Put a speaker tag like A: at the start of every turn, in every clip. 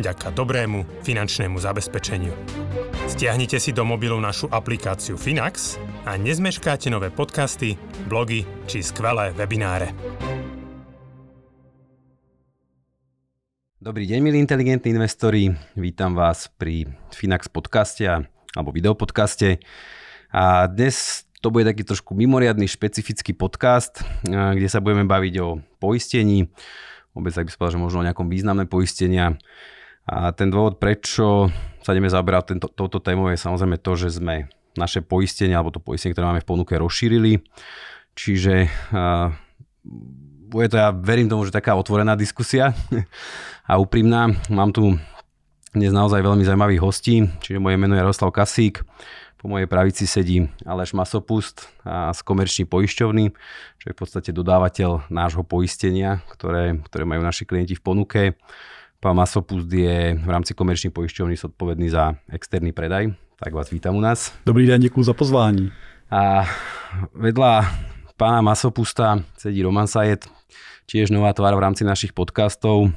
A: vďaka dobrému finančnému zabezpečeniu. Stiahnite si do mobilu našu aplikáciu Finax a nezmeškáte nové podcasty, blogy či skvelé webináre.
B: Dobrý deň, milí inteligentní investori. Vítam vás pri Finax podcaste alebo videopodcaste. A dnes to bude taký trošku mimoriadný, špecifický podcast, kde sa budeme baviť o poistení, vôbec ak by povedal, že možno o nejakom významné poistenia. A ten dôvod, prečo sa ideme zaberať tento, touto témou je samozrejme to, že sme naše poistenie alebo to poistenie, ktoré máme v ponuke, rozšírili. Čiže bude to, ja verím tomu, že taká otvorená diskusia a úprimná. Mám tu dnes naozaj veľmi zaujímavých hostí, čiže moje meno je Jaroslav Kasík, po mojej pravici sedí Aleš Masopust z komerčný poisťovny, čo je v podstate dodávateľ nášho poistenia, ktoré, ktoré majú naši klienti v ponuke. Pán Masopust je v rámci komerčnej poisťovny zodpovedný za externý predaj. Tak vás vítam u nás.
C: Dobrý deň, ďakujem za pozvání.
B: A vedľa pána Masopusta sedí Roman Sajet, tiež nová tvár v rámci našich podcastov.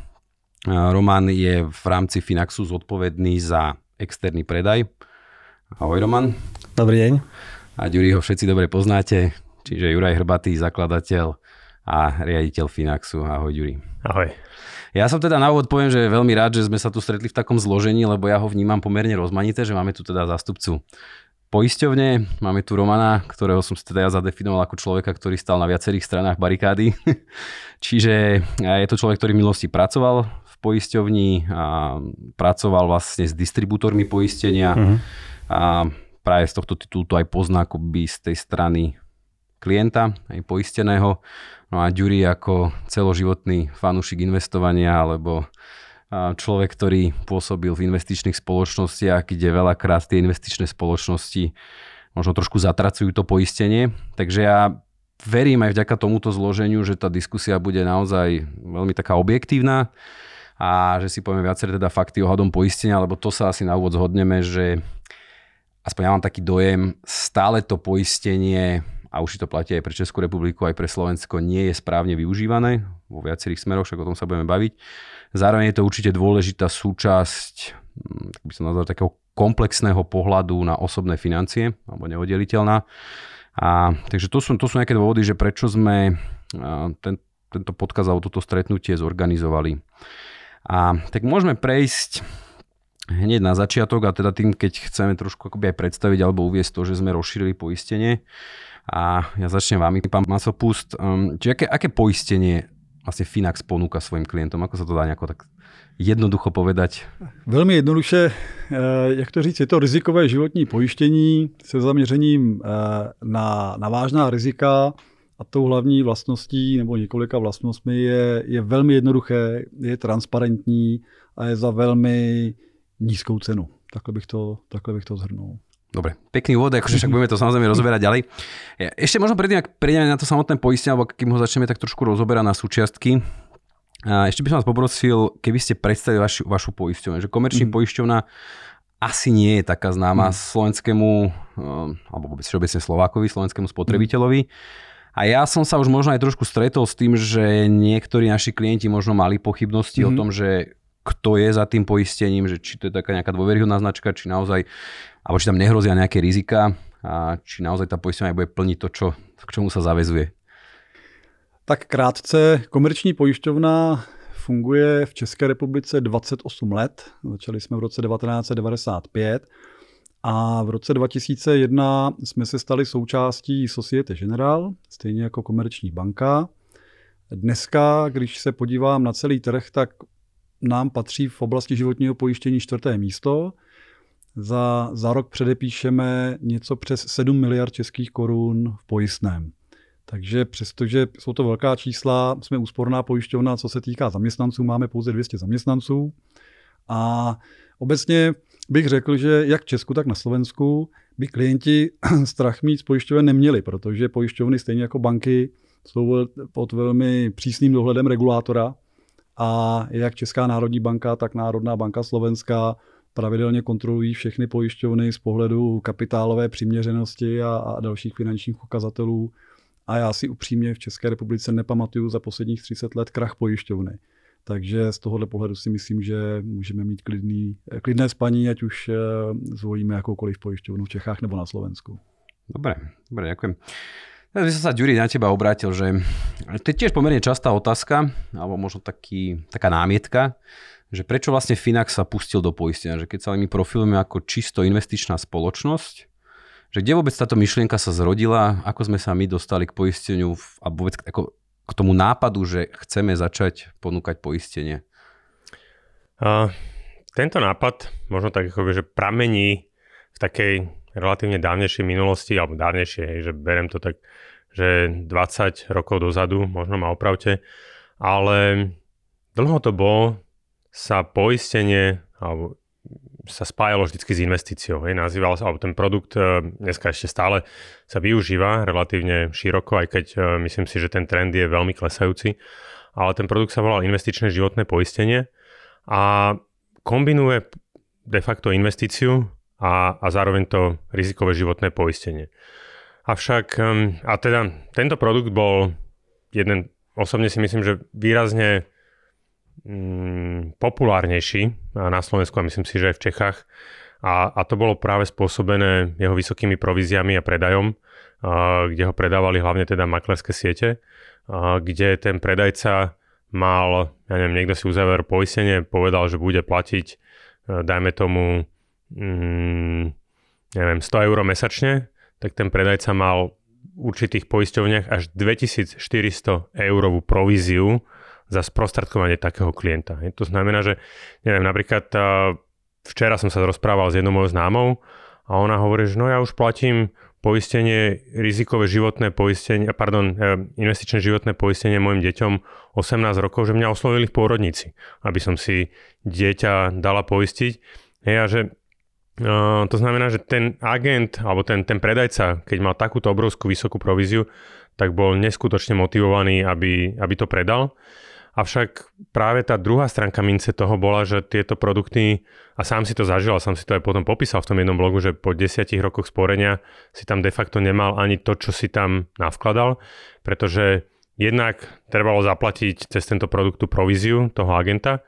B: Roman je v rámci Finaxu zodpovedný za externý predaj Ahoj Roman.
D: Dobrý deň.
B: A Ďuri ho všetci dobre poznáte, čiže Juraj Hrbatý, zakladateľ a riaditeľ Finaxu. Ahoj Ďuri.
D: Ahoj.
B: Ja som teda na úvod poviem, že veľmi rád, že sme sa tu stretli v takom zložení, lebo ja ho vnímam pomerne rozmanité, že máme tu teda zástupcu poisťovne, máme tu Romana, ktorého som si teda ja zadefinoval ako človeka, ktorý stal na viacerých stranách barikády. Čiže je to človek, ktorý v minulosti pracoval v poisťovni a pracoval vlastne s distribútormi poistenia. Uh-huh a práve z tohto titulu to aj pozná akoby z tej strany klienta, aj poisteného. No a Ďuri ako celoživotný fanúšik investovania alebo človek, ktorý pôsobil v investičných spoločnostiach, kde veľakrát tie investičné spoločnosti možno trošku zatracujú to poistenie. Takže ja verím aj vďaka tomuto zloženiu, že tá diskusia bude naozaj veľmi taká objektívna a že si povieme viaceré teda fakty ohľadom poistenia, lebo to sa asi na úvod zhodneme, že aspoň ja mám taký dojem, stále to poistenie, a už to platí aj pre Českú republiku, aj pre Slovensko, nie je správne využívané vo viacerých smeroch, však o tom sa budeme baviť. Zároveň je to určite dôležitá súčasť, hm, tak by som nazval, takého komplexného pohľadu na osobné financie, alebo neoddeliteľná. A, takže to sú, to sú nejaké dôvody, že prečo sme ten, tento podkaz alebo toto stretnutie zorganizovali. A tak môžeme prejsť hneď na začiatok a teda tým, keď chceme trošku akoby aj predstaviť alebo uviesť to, že sme rozšírili poistenie. A ja začnem vami, pán Masopust. Um, či aké, aké poistenie vlastne Finax ponúka svojim klientom? Ako sa to dá nejako tak jednoducho povedať?
C: Velmi jednoduše, eh, jak to říct, je to rizikové životní pojištění se zaměřením eh, na, na vážná rizika a tou hlavní vlastností nebo několika vlastnostmi je, je velmi jednoduché, je transparentní a je za velmi nízkou cenu. Takhle bych to, takhle bych to zhrnul.
B: Dobre, pekný úvod, akože však budeme to samozrejme rozoberať ďalej. Ešte možno predtým, ak prejdeme na to samotné poistenie, alebo kým ho začneme tak trošku rozoberať na súčiastky, ešte by som vás poprosil, keby ste predstavili vašu, vašu poisťovňu. Že komerčný mm. poisťovna asi nie je taká známa mm. slovenskému, um, alebo vôbec všeobecne Slovákovi, slovenskému spotrebiteľovi. A ja som sa už možno aj trošku stretol s tým, že niektorí naši klienti možno mali pochybnosti mm. o tom, že kto je za tým poistením, že či to je taká nejaká dôveryhodná značka, či naozaj, alebo či tam nehrozia nejaké rizika a či naozaj tá poistenia bude plniť to, čo, k čomu sa zavezuje.
C: Tak krátce, komerční pojišťovna funguje v České republice 28 let. Začali jsme v roce 1995 a v roce 2001 jsme se stali součástí Societe General, stejně jako komerční banka. Dneska, když se podívám na celý trh, tak nám patří v oblasti životního pojištění čtvrté místo. Za, za rok předepíšeme něco přes 7 miliard českých korun v pojistném. Takže přestože jsou to velká čísla, jsme úsporná pojišťovna, co se týká zaměstnanců, máme pouze 200 zaměstnanců. A obecně bych řekl, že jak v Česku, tak na Slovensku by klienti strach mít z pojišťoven neměli, protože pojišťovny stejně jako banky jsou pod velmi přísným dohledem regulátora a jak Česká národní banka, tak Národná banka Slovenská pravidelně kontrolují všechny pojišťovny z pohledu kapitálové přiměřenosti a, a dalších finančních ukazatelů. A já si upřímně v České republice nepamatuju za posledních 30 let krach pojišťovny. Takže z tohohle pohledu si myslím, že můžeme mít klidný, klidné spaní, ať už eh, zvolíme jakoukoliv pojišťovnu v Čechách nebo na Slovensku.
B: Dobre, dobre, ďakujem. Ja by som sa, Ďuri, na teba obrátil, že to je tiež pomerne častá otázka, alebo možno taký, taká námietka, že prečo vlastne Finax sa pustil do poistenia, že keď sa my profilujeme ako čisto investičná spoločnosť, že kde vôbec táto myšlienka sa zrodila, ako sme sa my dostali k poisteniu a vôbec ako k tomu nápadu, že chceme začať ponúkať poistenie?
A: Uh, tento nápad možno tak ako, že pramení v takej relatívne dávnejšej minulosti, alebo dávnejšej, že berem to tak, že 20 rokov dozadu, možno ma opravte, ale dlho to bolo sa poistenie, alebo sa spájalo vždy s investíciou. Hej. Nazýval sa, alebo ten produkt e, dneska ešte stále sa využíva relatívne široko, aj keď e, myslím si, že ten trend je veľmi klesajúci. Ale ten produkt sa volal investičné životné poistenie a kombinuje de facto investíciu a, a zároveň to rizikové životné poistenie. Avšak, a teda tento produkt bol jeden, osobne si myslím, že výrazne mm, populárnejší na Slovensku a myslím si, že aj v Čechách. A, a to bolo práve spôsobené jeho vysokými províziami a predajom, a, kde ho predávali hlavne teda maklerské siete, a, kde ten predajca mal, ja neviem, niekto si uzaver poistenie, povedal, že bude platiť, a, dajme tomu, mm, neviem, 100 eur mesačne, tak ten predajca mal v určitých poisťovniach až 2400 eurovú províziu za sprostredkovanie takého klienta. To znamená, že neviem, napríklad včera som sa rozprával s jednou mojou známou a ona hovorí, že no ja už platím poistenie, rizikové životné poistenie, pardon, e, investičné životné poistenie mojim deťom 18 rokov, že mňa oslovili v pôrodnici, aby som si dieťa dala poistiť. Hej, a že Uh, to znamená, že ten agent alebo ten, ten predajca, keď mal takúto obrovskú vysokú províziu, tak bol neskutočne motivovaný, aby, aby to predal. Avšak práve tá druhá stránka mince toho bola, že tieto produkty, a sám si to zažil, a sám si to aj potom popísal v tom jednom blogu, že po desiatich rokoch sporenia si tam de facto nemal ani to, čo si tam navkladal, pretože jednak trebalo zaplatiť cez tento produkt tú províziu toho agenta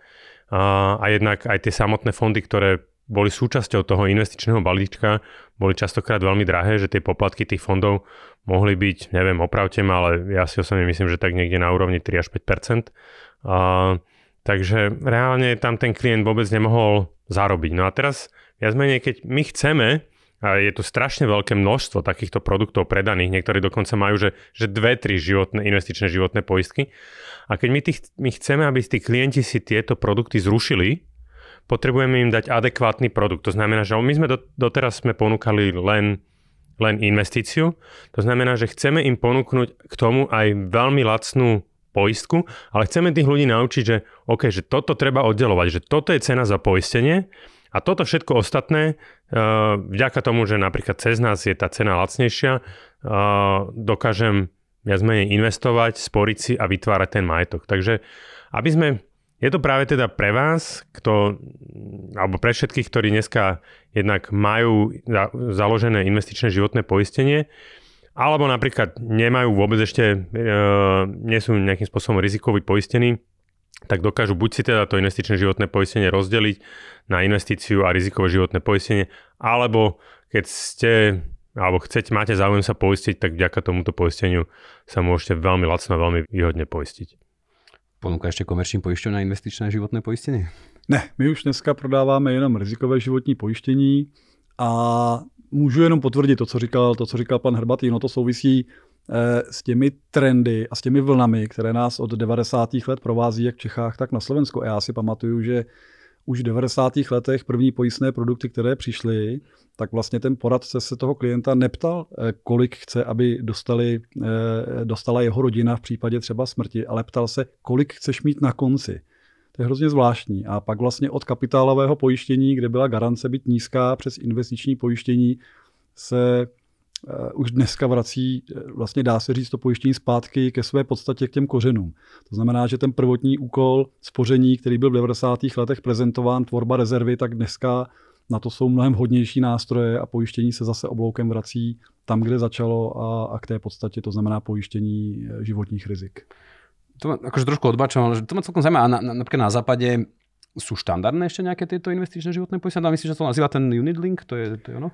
A: a, a jednak aj tie samotné fondy, ktoré boli súčasťou toho investičného balíčka, boli častokrát veľmi drahé, že tie poplatky tých fondov mohli byť, neviem, opravte ma, ale ja si osobne myslím, že tak niekde na úrovni 3 až 5 a, Takže reálne tam ten klient vôbec nemohol zarobiť. No a teraz, viac menej, keď my chceme, a je tu strašne veľké množstvo takýchto produktov predaných, niektorí dokonca majú, že, že dve, tri životné, investičné životné poistky. A keď my, tých, my chceme, aby tí klienti si tieto produkty zrušili, potrebujeme im dať adekvátny produkt. To znamená, že my sme do, doteraz sme ponúkali len, len investíciu. To znamená, že chceme im ponúknuť k tomu aj veľmi lacnú poistku, ale chceme tých ľudí naučiť, že OK, že toto treba oddelovať, že toto je cena za poistenie a toto všetko ostatné, uh, vďaka tomu, že napríklad cez nás je tá cena lacnejšia, uh, dokážem viac menej investovať, sporiť si a vytvárať ten majetok. Takže aby sme je to práve teda pre vás, kto, alebo pre všetkých, ktorí dneska jednak majú za, založené investičné životné poistenie, alebo napríklad nemajú vôbec ešte, e, nie sú nejakým spôsobom rizikovi poistení, tak dokážu buď si teda to investičné životné poistenie rozdeliť na investíciu a rizikové životné poistenie, alebo keď ste alebo chcete, máte záujem sa poistiť, tak vďaka tomuto poisteniu sa môžete veľmi lacno, veľmi výhodne poistiť.
B: Ponúka ešte komerční pojišťovna investičné životné poistení?
C: Ne, my už dneska prodáváme jenom rizikové životní pojištění a můžu jenom potvrdit to, co říkal, to, co říkal pan Hrbatý, no to souvisí eh, s těmi trendy a s těmi vlnami, které nás od 90. let provází jak v Čechách, tak na Slovensku. A já si pamatuju, že už v 90. letech první pojistné produkty, které přišly, tak vlastně ten poradce se toho klienta neptal, eh, kolik chce, aby dostali, eh, dostala jeho rodina v případě třeba smrti, ale ptal se, kolik chceš mít na konci. To je hrozně zvláštní. A pak vlastně od kapitálového pojištění, kde byla garance být nízká, přes investiční pojištění se už dneska vrací, eh, vlastně dá se říct to pojištění zpátky ke své podstatě k těm kořenům. To znamená, že ten prvotní úkol spoření, který byl v 90. letech prezentován, tvorba rezervy, tak dneska na to jsou mnohem hodnější nástroje a pojištění se zase obloukem vrací tam, kde začalo a, a k té podstatě, to znamená pojištění eh, životních rizik.
B: To ma akože trošku odbačujem, ale to ma celkom zaujímavé. A na, na, napríklad na západe sú štandardné ešte nejaké tieto investičné životné poistenie? Myslím, že to nazývá ten unit link, to je, to je ono?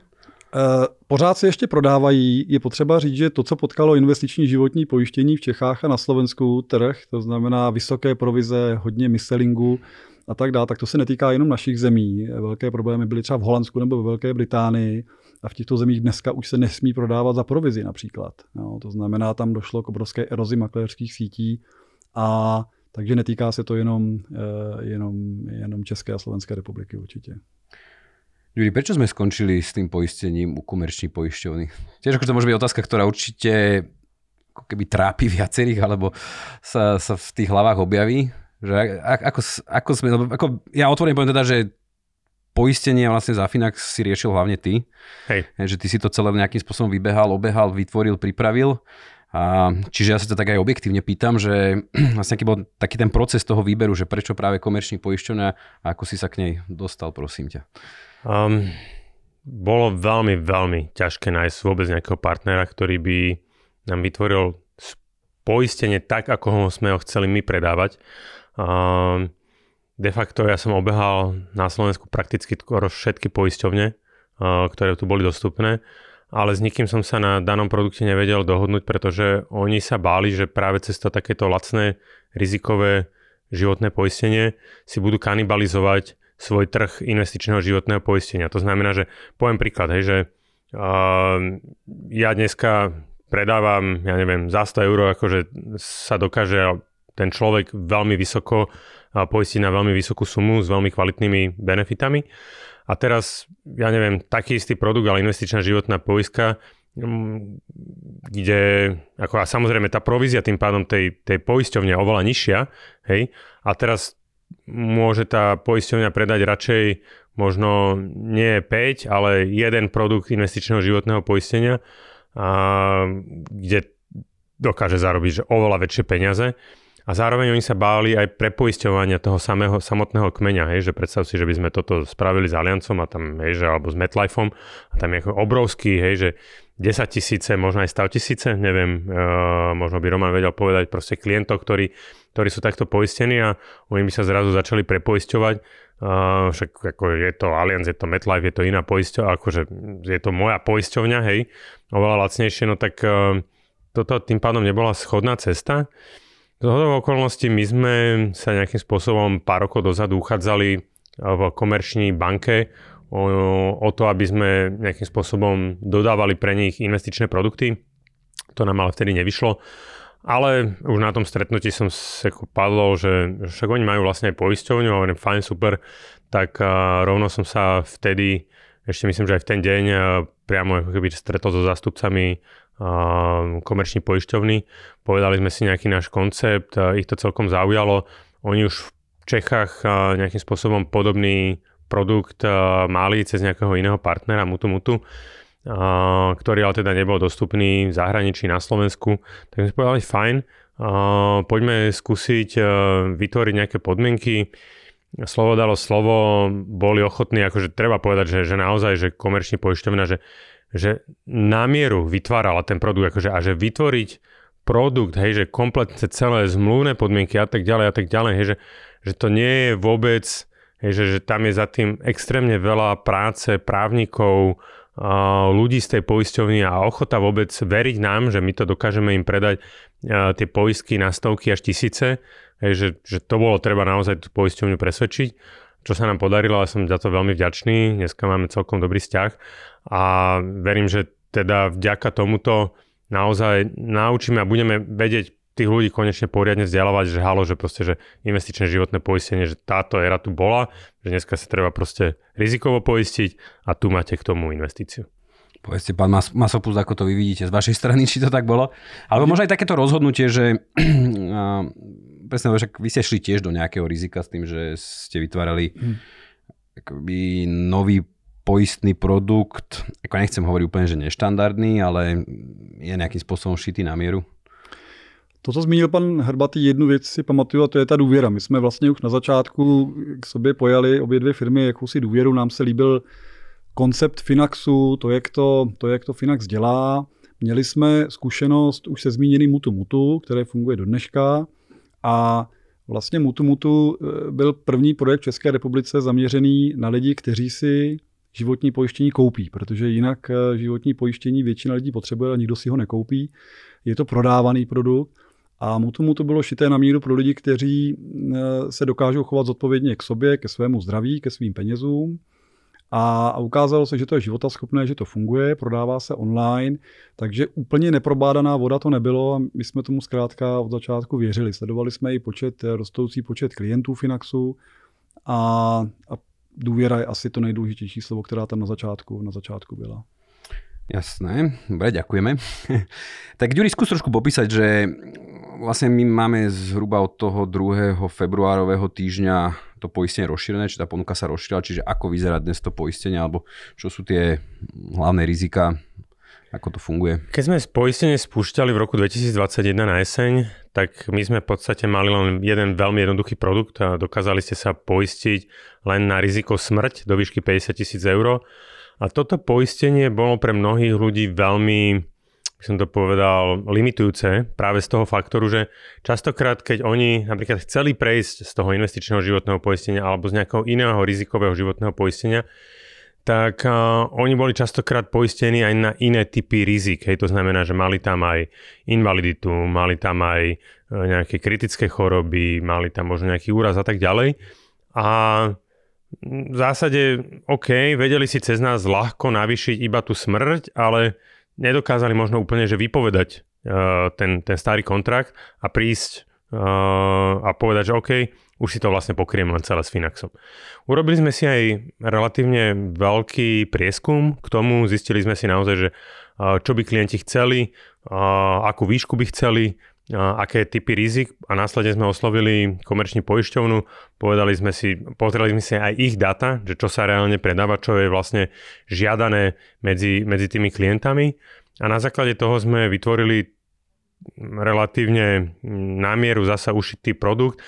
C: Eh, pořád se ještě prodávají. Je potřeba říct, že to, co potkalo investiční životní pojištění v Čechách a na Slovensku trh, to znamená vysoké provize, hodně miselingu a tak dále, tak to se netýká jenom našich zemí. Velké problémy byly třeba v Holandsku nebo ve Velké Británii a v těchto zemích dneska už se nesmí prodávat za provizi například. No, to znamená, tam došlo k obrovské erozi makléřských sítí a takže netýká se to jenom, eh, jenom, jenom České a Slovenské republiky určitě.
B: Juri, prečo sme skončili s tým poistením u komerčných poisťovny? Tiež ako to môže byť otázka, ktorá určite ako keby trápi viacerých, alebo sa, sa v tých hlavách objaví. Že ako, ako sme, ako, ja otvorene poviem teda, že poistenie vlastne za Finax si riešil hlavne ty.
A: Hej.
B: Že ty si to celé nejakým spôsobom vybehal, obehal, vytvoril, pripravil. A, čiže ja sa to tak aj objektívne pýtam, že vlastne aký bol taký ten proces toho výberu, že prečo práve komerčný poisťovňa a ako si sa k nej dostal, prosím ťa.
A: Um, bolo veľmi, veľmi ťažké nájsť vôbec nejakého partnera, ktorý by nám vytvoril poistenie tak, ako ho sme ho chceli my predávať. Um, de facto ja som obehal na Slovensku prakticky skoro všetky poisťovne, uh, ktoré tu boli dostupné, ale s nikým som sa na danom produkte nevedel dohodnúť, pretože oni sa báli, že práve cez to takéto lacné rizikové životné poistenie si budú kanibalizovať svoj trh investičného životného poistenia. To znamená, že poviem príklad, hej, že uh, ja dneska predávam, ja neviem, za 100 eur, akože sa dokáže ten človek veľmi vysoko poistiť na veľmi vysokú sumu s veľmi kvalitnými benefitami. A teraz, ja neviem, taký istý produkt, ale investičná životná poistka, mm, kde, ako a samozrejme tá provízia tým pádom tej, tej poisťovne je oveľa nižšia, hej, a teraz môže tá poisťovňa predať radšej možno nie 5, ale jeden produkt investičného životného poistenia, a, kde dokáže zarobiť že oveľa väčšie peniaze. A zároveň oni sa báli aj prepoisťovania toho samého, samotného kmeňa, hej, že predstav si, že by sme toto spravili s Aliancom a tam, hej, že, alebo s MetLifeom a tam je obrovský, hej, že 10 tisíce, možno aj 100 tisíce, neviem, uh, možno by Roman vedel povedať proste klientov, ktorí ktorí sú takto poistení a oni by sa zrazu začali prepoisťovať. Uh, však ako je to Allianz, je to MetLife, je to iná poisťovňa, akože je to moja poisťovňa, hej, oveľa lacnejšie, no tak uh, toto tým pádom nebola schodná cesta. Z okolností my sme sa nejakým spôsobom pár rokov dozadu uchádzali v komerčnej banke o, o to, aby sme nejakým spôsobom dodávali pre nich investičné produkty. To nám ale vtedy nevyšlo. Ale už na tom stretnutí som sa padlo, že však oni majú vlastne aj poisťovňu hovorím, fajn, super, tak rovno som sa vtedy, ešte myslím, že aj v ten deň priamo ako keby stretol so zástupcami komerční poisťovny. Povedali sme si nejaký náš koncept, uh, ich to celkom zaujalo. Oni už v Čechách uh, nejakým spôsobom podobný produkt uh, mali cez nejakého iného partnera, Mutu Mutu ktorý ale teda nebol dostupný v zahraničí na Slovensku. Tak sme povedali, fajn, poďme skúsiť vytvoriť nejaké podmienky. Slovo dalo slovo, boli ochotní, akože treba povedať, že, že naozaj, že komerčný poisťovňa, že, že na mieru vytvárala ten produkt, akože, a že vytvoriť produkt, hej, že kompletne celé zmluvné podmienky a tak ďalej a tak ďalej, hej, že, že to nie je vôbec, hej, že, že tam je za tým extrémne veľa práce právnikov, ľudí z tej poisťovny a ochota vôbec veriť nám, že my to dokážeme im predať tie poistky na stovky až tisíce, že, že to bolo treba naozaj tú poisťovňu presvedčiť, čo sa nám podarilo a som za to veľmi vďačný. Dneska máme celkom dobrý vzťah a verím, že teda vďaka tomuto naozaj naučíme a budeme vedieť tých ľudí konečne poriadne vzdelávať, že halo, že proste, že investičné životné poistenie, že táto éra tu bola, že dneska sa treba proste rizikovo poistiť a tu máte k tomu investíciu.
B: Povedzte, pán Mas- Masopus, ako to vy vidíte z vašej strany, či to tak bolo. Alebo možno aj takéto rozhodnutie, že presne, však vy ste šli tiež do nejakého rizika s tým, že ste vytvárali hmm. akoby nový poistný produkt, ako nechcem hovoriť úplne, že neštandardný, ale je nejakým spôsobom šitý na mieru?
C: To, co zmínil pan Hrbatý, jednu věc si pamatuju a to je ta důvěra. My jsme vlastně už na začátku k sobě pojali obě dvě firmy jakousi důvěru. Nám se líbil koncept Finaxu, to, jak to, to, jak to Finax dělá. Měli jsme zkušenost už se zmíněným Mutu Mutu, které funguje do dneška a vlastně Mutu Mutu eh, byl první projekt v České republice zaměřený na lidi, kteří si životní pojištění koupí, protože jinak eh, životní pojištění většina lidí potřebuje a nikdo si ho nekoupí. Je to prodávaný produkt a Mutu to bylo šité na míru pro lidi, kteří eh, se dokážou chovat zodpovědně k sobě, ke svému zdraví, ke svým penězům. A ukázalo se, že to je životaschopné, že to funguje, prodává se online, takže úplně neprobádaná voda to nebylo a my jsme tomu zkrátka od začátku věřili. Sledovali jsme i počet, eh, rostoucí počet klientů Finaxu a, a důvěra je asi to nejdůležitější slovo, která tam na začátku, na začátku byla.
B: Jasné, dobre, ďakujeme. tak Ďuri, skús trošku popísať, že vlastne my máme zhruba od toho 2. februárového týždňa to poistenie rozšírené, či tá ponuka sa rozšírila, čiže ako vyzerá dnes to poistenie, alebo čo sú tie hlavné rizika, ako to funguje?
A: Keď sme poistenie spúšťali v roku 2021 na jeseň, tak my sme v podstate mali len jeden veľmi jednoduchý produkt a dokázali ste sa poistiť len na riziko smrť do výšky 50 tisíc eur a toto poistenie bolo pre mnohých ľudí veľmi by som to povedal, limitujúce práve z toho faktoru, že častokrát, keď oni napríklad chceli prejsť z toho investičného životného poistenia alebo z nejakého iného rizikového životného poistenia, tak uh, oni boli častokrát poistení aj na iné typy rizik. Hej, to znamená, že mali tam aj invaliditu, mali tam aj uh, nejaké kritické choroby, mali tam možno nejaký úraz a tak ďalej. A v zásade, OK, vedeli si cez nás ľahko navýšiť iba tú smrť, ale nedokázali možno úplne, že vypovedať uh, ten, ten starý kontrakt a prísť uh, a povedať, že OK, už si to vlastne pokriem len celé s Finaxom. Urobili sme si aj relatívne veľký prieskum k tomu, zistili sme si naozaj, že čo by klienti chceli, akú výšku by chceli, aké typy rizik a následne sme oslovili komerčný poisťovnu, povedali sme si, pozreli sme si aj ich data, že čo sa reálne predáva, čo je vlastne žiadané medzi, medzi tými klientami. A na základe toho sme vytvorili relatívne na mieru zasa ušitý produkt.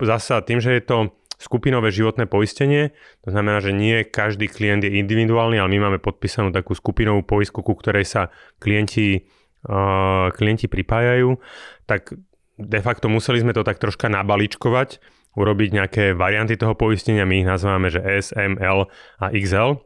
A: Zasa tým, že je to skupinové životné poistenie, to znamená, že nie každý klient je individuálny, ale my máme podpísanú takú skupinovú poistku, ku ktorej sa klienti klienti pripájajú, tak de facto museli sme to tak troška nabaličkovať, urobiť nejaké varianty toho poistenia, my ich nazývame, že S, M, L a XL,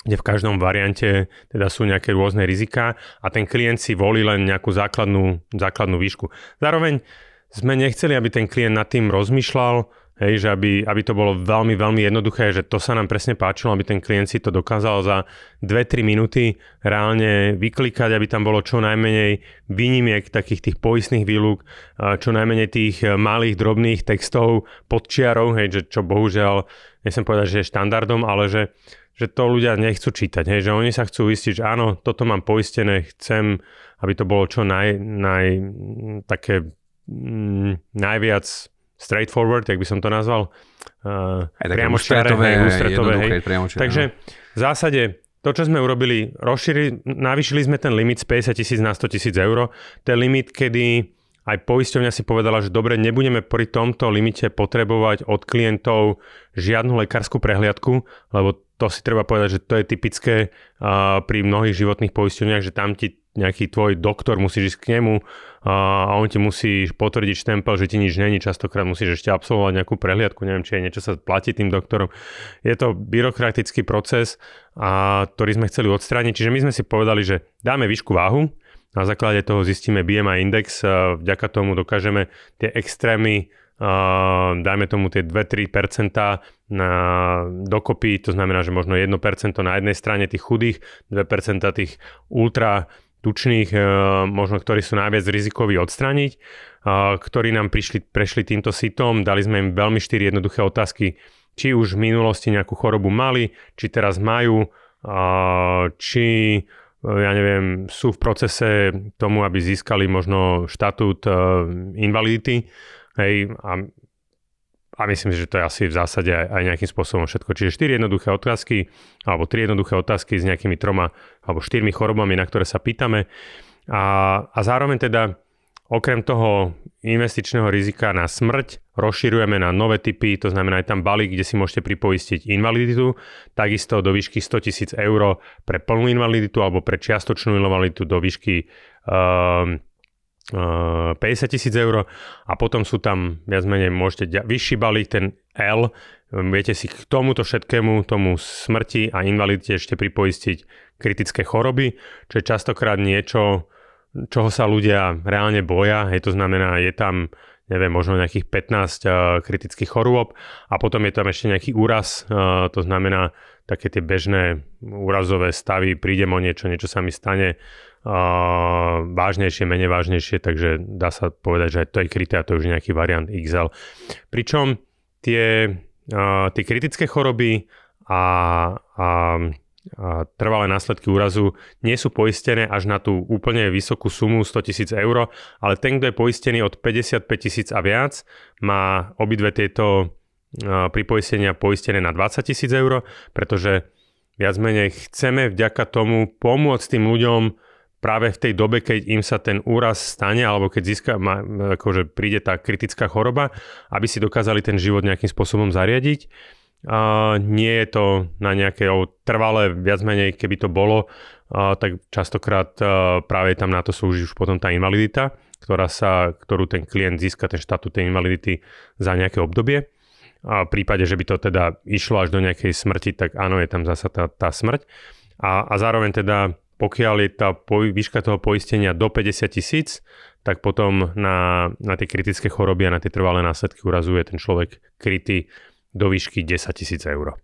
A: kde v každom variante teda sú nejaké rôzne rizika a ten klient si volí len nejakú základnú, základnú výšku. Zároveň sme nechceli, aby ten klient nad tým rozmýšľal, Hej, že aby, aby to bolo veľmi, veľmi jednoduché, že to sa nám presne páčilo, aby ten klient si to dokázal za 2-3 minúty reálne vyklikať, aby tam bolo čo najmenej výnimiek takých tých poistných výluk, čo najmenej tých malých, drobných textov pod čiarou, hej, že čo bohužiaľ, nechcem povedať, že je štandardom, ale že, že to ľudia nechcú čítať, hej, že oni sa chcú istiť, že áno, toto mám poistené, chcem, aby to bolo čo naj, naj také mm, najviac straightforward, jak by som to nazval.
B: Uh, priamo ústretové, ústretové, hej.
A: Takže v zásade to, čo sme urobili, rozšírili, navýšili sme ten limit z 50 tisíc na 100 tisíc eur. Ten limit, kedy aj poisťovňa si povedala, že dobre, nebudeme pri tomto limite potrebovať od klientov žiadnu lekárskú prehliadku, lebo to si treba povedať, že to je typické uh, pri mnohých životných poisťovniach, že tam ti nejaký tvoj doktor, musíš ísť k nemu a on ti musí potvrdiť štempel, že ti nič není, častokrát musíš ešte absolvovať nejakú prehliadku, neviem, či je niečo sa platí tým doktorom. Je to byrokratický proces, a, ktorý sme chceli odstrániť, čiže my sme si povedali, že dáme výšku váhu, na základe toho zistíme BMI index, vďaka tomu dokážeme tie extrémy Uh, dajme tomu tie 2-3% na dokopy, to znamená, že možno 1% na jednej strane tých chudých, 2% tých ultra tučných, e, možno ktorí sú najviac rizikoví odstraniť, e, ktorí nám prišli, prešli týmto sitom, dali sme im veľmi štyri jednoduché otázky, či už v minulosti nejakú chorobu mali, či teraz majú, e, či ja neviem, sú v procese tomu, aby získali možno štatút invalidity Hej, a, a myslím si, že to je asi v zásade aj, aj nejakým spôsobom všetko. Čiže 4 jednoduché otázky, alebo 3 jednoduché otázky s nejakými troma alebo 4 chorobami, na ktoré sa pýtame. A, a zároveň teda Okrem toho investičného rizika na smrť rozširujeme na nové typy, to znamená aj tam balík, kde si môžete pripoistiť invaliditu, takisto do výšky 100 tisíc eur pre plnú invaliditu alebo pre čiastočnú invaliditu do výšky uh, 50 tisíc eur a potom sú tam viac menej môžete vyšší balík, ten L, viete si k tomuto všetkému, tomu smrti a invalidite ešte pripoistiť kritické choroby, čo je častokrát niečo, čoho sa ľudia reálne boja. Hej, to znamená, je tam neviem, možno nejakých 15 uh, kritických chorôb a potom je tam ešte nejaký úraz, to znamená také tie bežné úrazové stavy, prídem o niečo, niečo sa mi stane uh, vážnejšie, menej vážnejšie, takže dá sa povedať, že aj to je kryté a to je už nejaký variant XL. Pričom tie, uh, tie kritické choroby a, a trvalé následky úrazu nie sú poistené až na tú úplne vysokú sumu 100 tisíc eur, ale ten, kto je poistený od 55 tisíc a viac, má obidve tieto pripoistenia poistené na 20 tisíc eur, pretože viac menej chceme vďaka tomu pomôcť tým ľuďom práve v tej dobe, keď im sa ten úraz stane, alebo keď získa, akože príde tá kritická choroba, aby si dokázali ten život nejakým spôsobom zariadiť. Uh, nie je to na nejaké trvalé, viac menej, keby to bolo, uh, tak častokrát uh, práve tam na to slúži už potom tá invalidita, ktorá sa, ktorú ten klient získa, ten štatút tej invalidity za nejaké obdobie. A v prípade, že by to teda išlo až do nejakej smrti, tak áno, je tam zasa tá, tá smrť. A, a zároveň teda, pokiaľ je tá výška toho poistenia do 50 tisíc, tak potom na, na tie kritické choroby a na tie trvalé následky urazuje ten človek krytý do výšky 10 tisíc eur.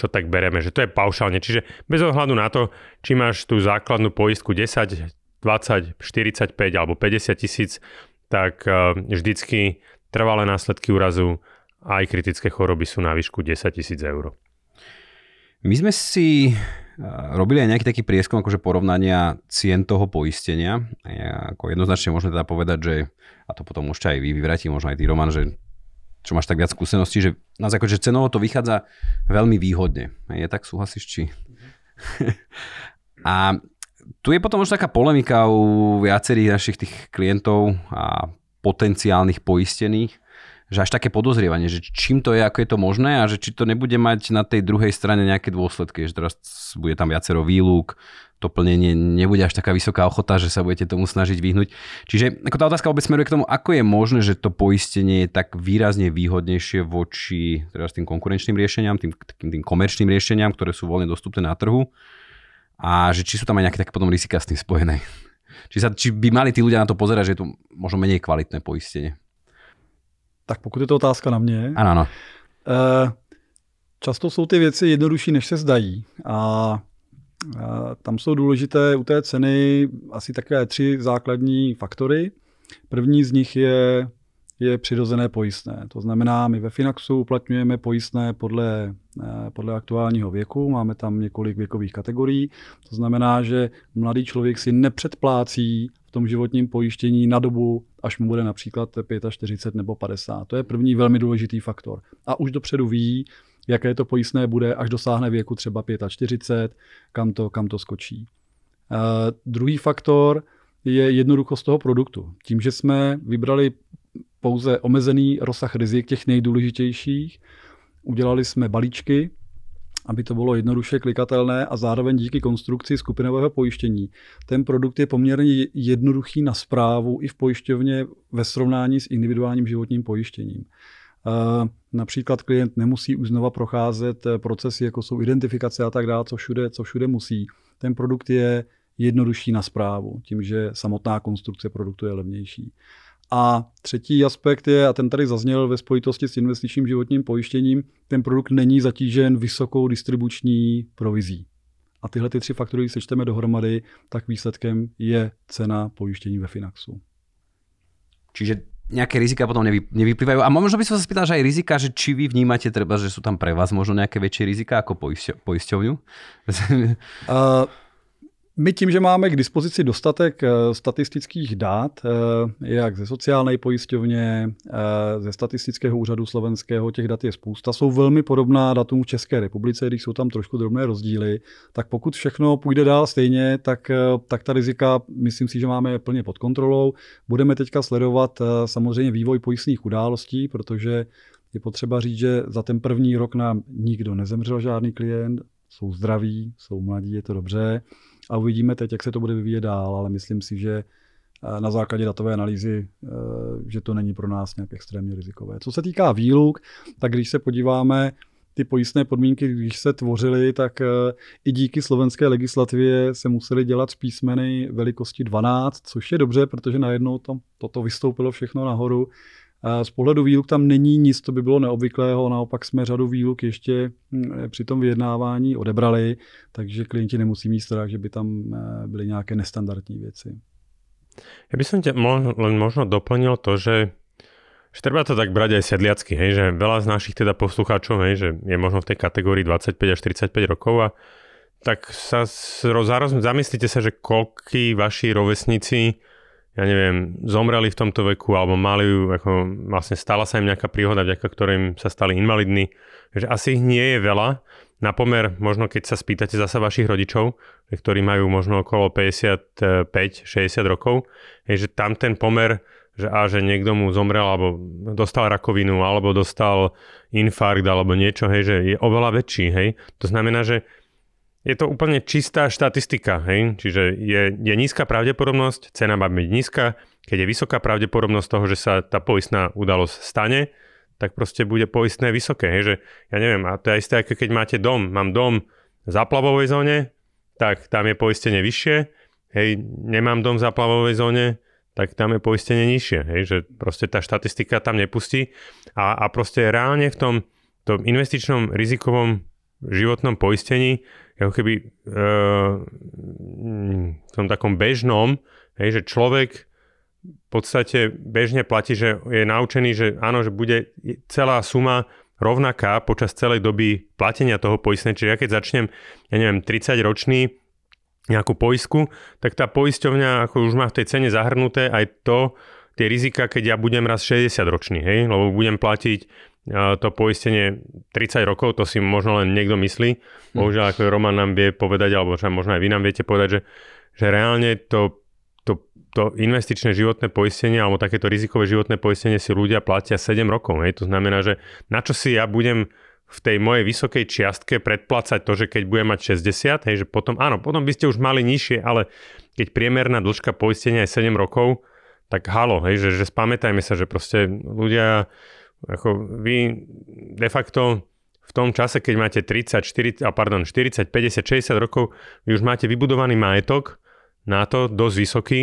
A: Čo tak bereme, že to je paušálne. Čiže bez ohľadu na to, či máš tú základnú poistku 10, 20, 45 alebo 50 tisíc, tak eh, vždycky trvalé následky úrazu aj kritické choroby sú na výšku 10 tisíc eur.
B: My sme si robili aj nejaký taký prieskum akože porovnania cien toho poistenia. A ako jednoznačne môžeme teda povedať, že, a to potom môžete aj vy vyvrátiť, možno aj ty Roman, že čo máš tak viac skúseností, že na základe, že cenovo to vychádza veľmi výhodne. Je tak, súhlasíš, či? a tu je potom už taká polemika u viacerých našich tých klientov a potenciálnych poistených, že až také podozrievanie, že čím to je, ako je to možné a že či to nebude mať na tej druhej strane nejaké dôsledky, že teraz bude tam viacero výlúk, to plnenie nebude až taká vysoká ochota, že sa budete tomu snažiť vyhnúť. Čiže ako tá otázka vôbec smeruje k tomu, ako je možné, že to poistenie je tak výrazne výhodnejšie voči teraz tým konkurenčným riešeniam, tým, tým, tým komerčným riešeniam, ktoré sú voľne dostupné na trhu a že či sú tam aj nejaké také potom rizika s tým spojené. Či, sa, či by mali tí ľudia na to pozerať, že je to možno menej kvalitné poistenie.
C: Tak pokud je to otázka na mě.
B: Ano, ano.
C: E, často jsou ty věci jednodušší, než se zdají. A tam jsou důležité u té ceny asi takové tři základní faktory. První z nich je, je přirozené pojistné. To znamená, my ve Finaxu uplatňujeme pojistné podle, eh, podle aktuálního věku. Máme tam několik věkových kategorií. To znamená, že mladý člověk si nepředplácí v tom životním pojištění na dobu, až mu bude například 45 nebo 50. To je první velmi důležitý faktor. A už dopředu ví, jaké to pojistné bude, až dosáhne věku třeba 45, kam to, kam to skočí. Uh, druhý faktor je jednoduchost toho produktu. Tím, že jsme vybrali pouze omezený rozsah rizik těch nejdůležitějších, udělali jsme balíčky, aby to bylo jednoduše klikatelné a zároveň díky konstrukci skupinového pojištění. Ten produkt je poměrně jednoduchý na zprávu i v pojišťovně ve srovnání s individuálním životním pojištěním. Například klient nemusí už znova procházet eh, procesy, jako jsou identifikace a tak dále, co všude, co všude musí. Ten produkt je jednodušší na zprávu, tím, že samotná konstrukce produktu je levnější. A třetí aspekt je, a ten tady zazněl ve spojitosti s investičním životním pojištěním, ten produkt není zatížen vysokou distribuční provizí. A tyhle ty tři faktory, když sečteme dohromady, tak výsledkem je cena pojištění ve Finaxu.
B: Čiže nejaké rizika potom nevy, nevyplývajú. A možno by som sa spýtal, že aj rizika, že či vy vnímate treba, že sú tam pre vás možno nejaké väčšie rizika ako poisťovňu?
C: Uh, My tím, že máme k dispozici dostatek eh, statistických dát, eh, jak ze sociální pojišťovně, eh, ze statistického úřadu slovenského, těch dat je spousta, jsou velmi podobná datům v České republice, když jsou tam trošku drobné rozdíly, tak pokud všechno půjde dál stejně, tak, tak ta rizika, myslím si, že máme plně pod kontrolou. Budeme teďka sledovat samozřejmě vývoj pojistných událostí, protože je potřeba říct, že za ten první rok nám nikdo nezemřel žádný klient, jsou zdraví, jsou mladí, je to dobře a uvidíme teď, jak se to bude vyvíjet dál, ale myslím si, že eh, na základě datové analýzy, eh, že to není pro nás nějak extrémně rizikové. Co se týká výluk, tak když se podíváme, ty pojistné podmínky, když se tvořily, tak eh, i díky slovenské legislativě se museli dělat písmeny velikosti 12, což je dobře, protože najednou to, toto vystoupilo všechno nahoru z pohledu výluk tam není nic, co by bylo neobvyklého, naopak jsme řadu výluk ještě hm, při tom vyjednávání odebrali, takže klienti nemusí mít strach, že by tam eh, byly nějaké nestandardní věci.
A: Ja by som ťa len možno doplnil to, že, že treba to tak brať aj sedliacky, hej, že veľa z našich teda poslucháčov, hej, že je možno v tej kategórii 25 až 35 rokov a tak sa zároveň zamyslite sa, že koľkí vaši rovesníci ja neviem, zomreli v tomto veku alebo mali ju, ako vlastne stala sa im nejaká príhoda, vďaka ktorým sa stali invalidní, že asi ich nie je veľa, na pomer, možno keď sa spýtate zasa vašich rodičov, ktorí majú možno okolo 55-60 rokov, že tam ten pomer, že a že niekto mu zomrel alebo dostal rakovinu alebo dostal infarkt alebo niečo, hej, že je oveľa väčší, hej. To znamená, že je to úplne čistá štatistika, hej? čiže je, je nízka pravdepodobnosť, cena má byť nízka, keď je vysoká pravdepodobnosť toho, že sa tá poistná udalosť stane, tak proste bude poistné vysoké. Hej? Že, ja neviem, a to je isté, ako keď máte dom. Mám dom v záplavovej zóne, tak tam je poistenie vyššie. Hej, nemám dom v záplavovej zóne, tak tam je poistenie nižšie. Hej? Že proste tá štatistika tam nepustí. A, a proste reálne v tom, tom investičnom rizikovom životnom poistení ako keby uh, v tom takom bežnom, hej, že človek v podstate bežne platí, že je naučený, že áno, že bude celá suma rovnaká počas celej doby platenia toho poistenia. Čiže ja keď začnem, ja neviem, 30 ročný nejakú poisku, tak tá poisťovňa ako už má v tej cene zahrnuté aj to, tie rizika, keď ja budem raz 60 ročný, hej, lebo budem platiť to poistenie 30 rokov, to si možno len niekto myslí. Hm. Bohužiaľ, ako Roman nám vie povedať, alebo možno aj vy nám viete povedať, že, že reálne to, to, to investičné životné poistenie alebo takéto rizikové životné poistenie si ľudia platia 7 rokov. Hej. To znamená, že na čo si ja budem v tej mojej vysokej čiastke predplácať to, že keď budem mať 60, hej, že potom, áno, potom by ste už mali nižšie, ale keď priemerná dĺžka poistenia je 7 rokov, tak halo, hej, že, že spamätajme sa, že proste ľudia ako vy de facto v tom čase, keď máte 30, 40, pardon, 40, 50, 60 rokov, vy už máte vybudovaný majetok na to dosť vysoký,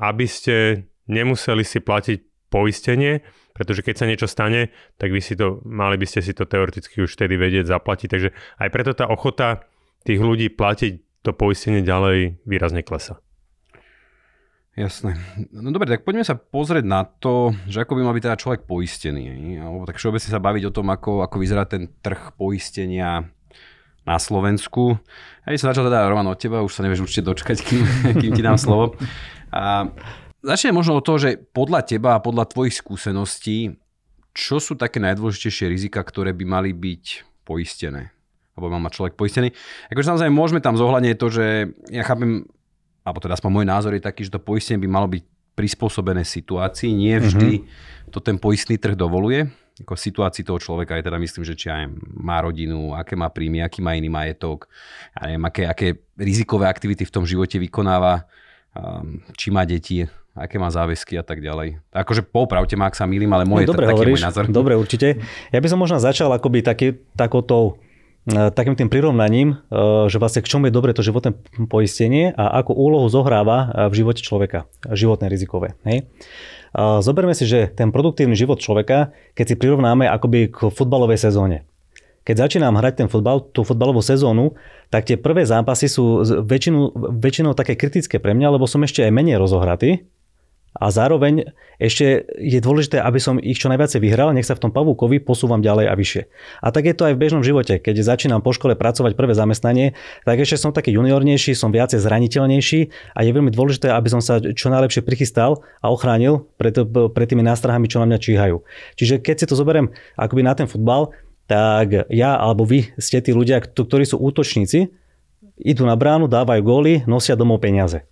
A: aby ste nemuseli si platiť poistenie, pretože keď sa niečo stane, tak vy si to, mali by ste si to teoreticky už vtedy vedieť zaplatiť. Takže aj preto tá ochota tých ľudí platiť to poistenie ďalej výrazne klesa.
B: Jasné. No dobre, tak poďme sa pozrieť na to, že ako by mal byť teda človek poistený. Alebo tak všeobecne sa baviť o tom, ako, ako vyzerá ten trh poistenia na Slovensku. Ja som začal teda, Roman, od teba, už sa nevieš určite dočkať, kým, kým ti dám slovo. A začne možno od toho, že podľa teba a podľa tvojich skúseností, čo sú také najdôležitejšie rizika, ktoré by mali byť poistené? Alebo mal mať človek poistený. Akože samozrejme môžeme tam zohľadniť to, že ja chápem, alebo teda aspoň môj názor je taký, že to poistenie by malo byť prispôsobené situácii. Nie vždy mm-hmm. to ten poistný trh dovoluje. Ako situácii toho človeka je teda myslím, že či aj má rodinu, aké má príjmy, aký má iný majetok, ja neviem, aké, aké rizikové aktivity v tom živote vykonáva, um, či má deti, aké má záväzky a tak ďalej. Akože popravte ma, ak sa milím, ale môj, no, dobre, taký môj názor.
D: Dobre, určite. Ja by som možno začal akoby taký, takoutou E, takým tým prirovnaním, e, že vlastne k čomu je dobre to životné poistenie a ako úlohu zohráva e, v živote človeka, životné rizikové. Hej? Zoberme si, že ten produktívny život človeka, keď si prirovnáme akoby k futbalovej sezóne. Keď začínam hrať ten futbal, tú futbalovú sezónu, tak tie prvé zápasy sú väčšinou, väčšinou také kritické pre mňa, lebo som ešte aj menej rozohratý a zároveň ešte je dôležité, aby som ich čo najviac vyhral, nech sa v tom pavúkovi posúvam ďalej a vyššie. A tak je to aj v bežnom živote. Keď začínam po škole pracovať prvé zamestnanie, tak ešte som taký juniornejší, som viacej zraniteľnejší a je veľmi dôležité, aby som sa čo najlepšie prichystal a ochránil pred, pred tými nástrahami, čo na mňa číhajú. Čiže keď si to zoberiem akoby na ten futbal, tak ja alebo vy ste tí ľudia, ktorí sú útočníci, idú na bránu, dávajú góly, nosia domov peniaze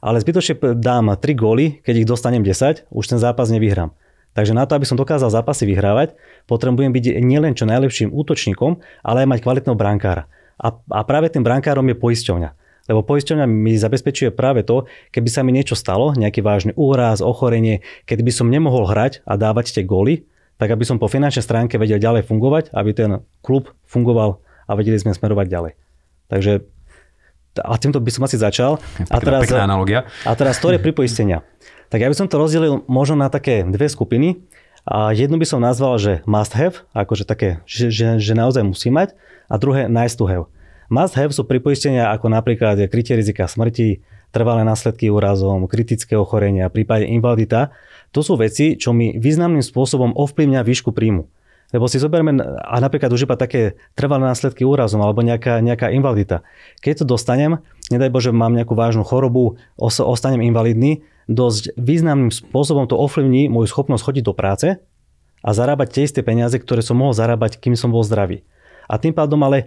D: ale zbytočne dám 3 góly, keď ich dostanem 10, už ten zápas nevyhrám. Takže na to, aby som dokázal zápasy vyhrávať, potrebujem byť nielen čo najlepším útočníkom, ale aj mať kvalitného brankára. A, a práve tým brankárom je poisťovňa. Lebo poisťovňa mi zabezpečuje práve to, keby sa mi niečo stalo, nejaký vážny úraz, ochorenie, keď by som nemohol hrať a dávať tie góly, tak aby som po finančnej stránke vedel ďalej fungovať, aby ten klub fungoval a vedeli sme smerovať ďalej. Takže a týmto by som asi začal.
B: a teraz, pekná analogia.
D: A teraz je pripoistenia. Tak ja by som to rozdelil možno na také dve skupiny. A jednu by som nazval, že must have, akože také, že, že, že naozaj musí mať. A druhé nice to have. Must have sú pripoistenia ako napríklad krytie rizika smrti, trvalé následky úrazom, kritické ochorenia, prípade invalidita. To sú veci, čo mi významným spôsobom ovplyvňa výšku príjmu. Lebo si zoberme, a napríklad už iba také trvalé následky úrazom alebo nejaká, nejaká invalidita. Keď to dostanem, nedaj Bože, mám nejakú vážnu chorobu, os, ostanem invalidný, dosť významným spôsobom to ovplyvní moju schopnosť chodiť do práce a zarábať tie isté peniaze, ktoré som mohol zarábať, kým som bol zdravý. A tým pádom ale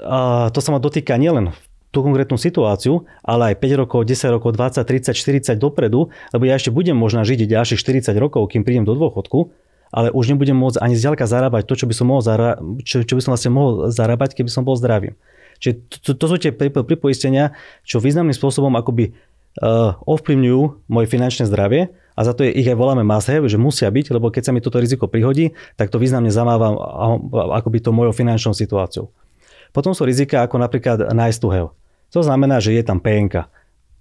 D: a to sa ma dotýka nielen tú konkrétnu situáciu, ale aj 5 rokov, 10 rokov, 20, 30, 40 dopredu, lebo ja ešte budem možno žiť ďalších 40 rokov, kým prídem do dôchodku ale už nebudem môcť ani zďaleka zarábať to, čo by som mohol, zará- čo, čo by som vlastne mohol zarábať, keby som bol zdravý. Čiže to, to sú tie pripoistenia, čo významným spôsobom akoby uh, ovplyvňujú moje finančné zdravie a za to je, ich aj voláme must have, že musia byť, lebo keď sa mi toto riziko prihodí, tak to významne zamáva akoby to mojou finančnou situáciou. Potom sú rizika ako napríklad nice to have. To znamená, že je tam PNK.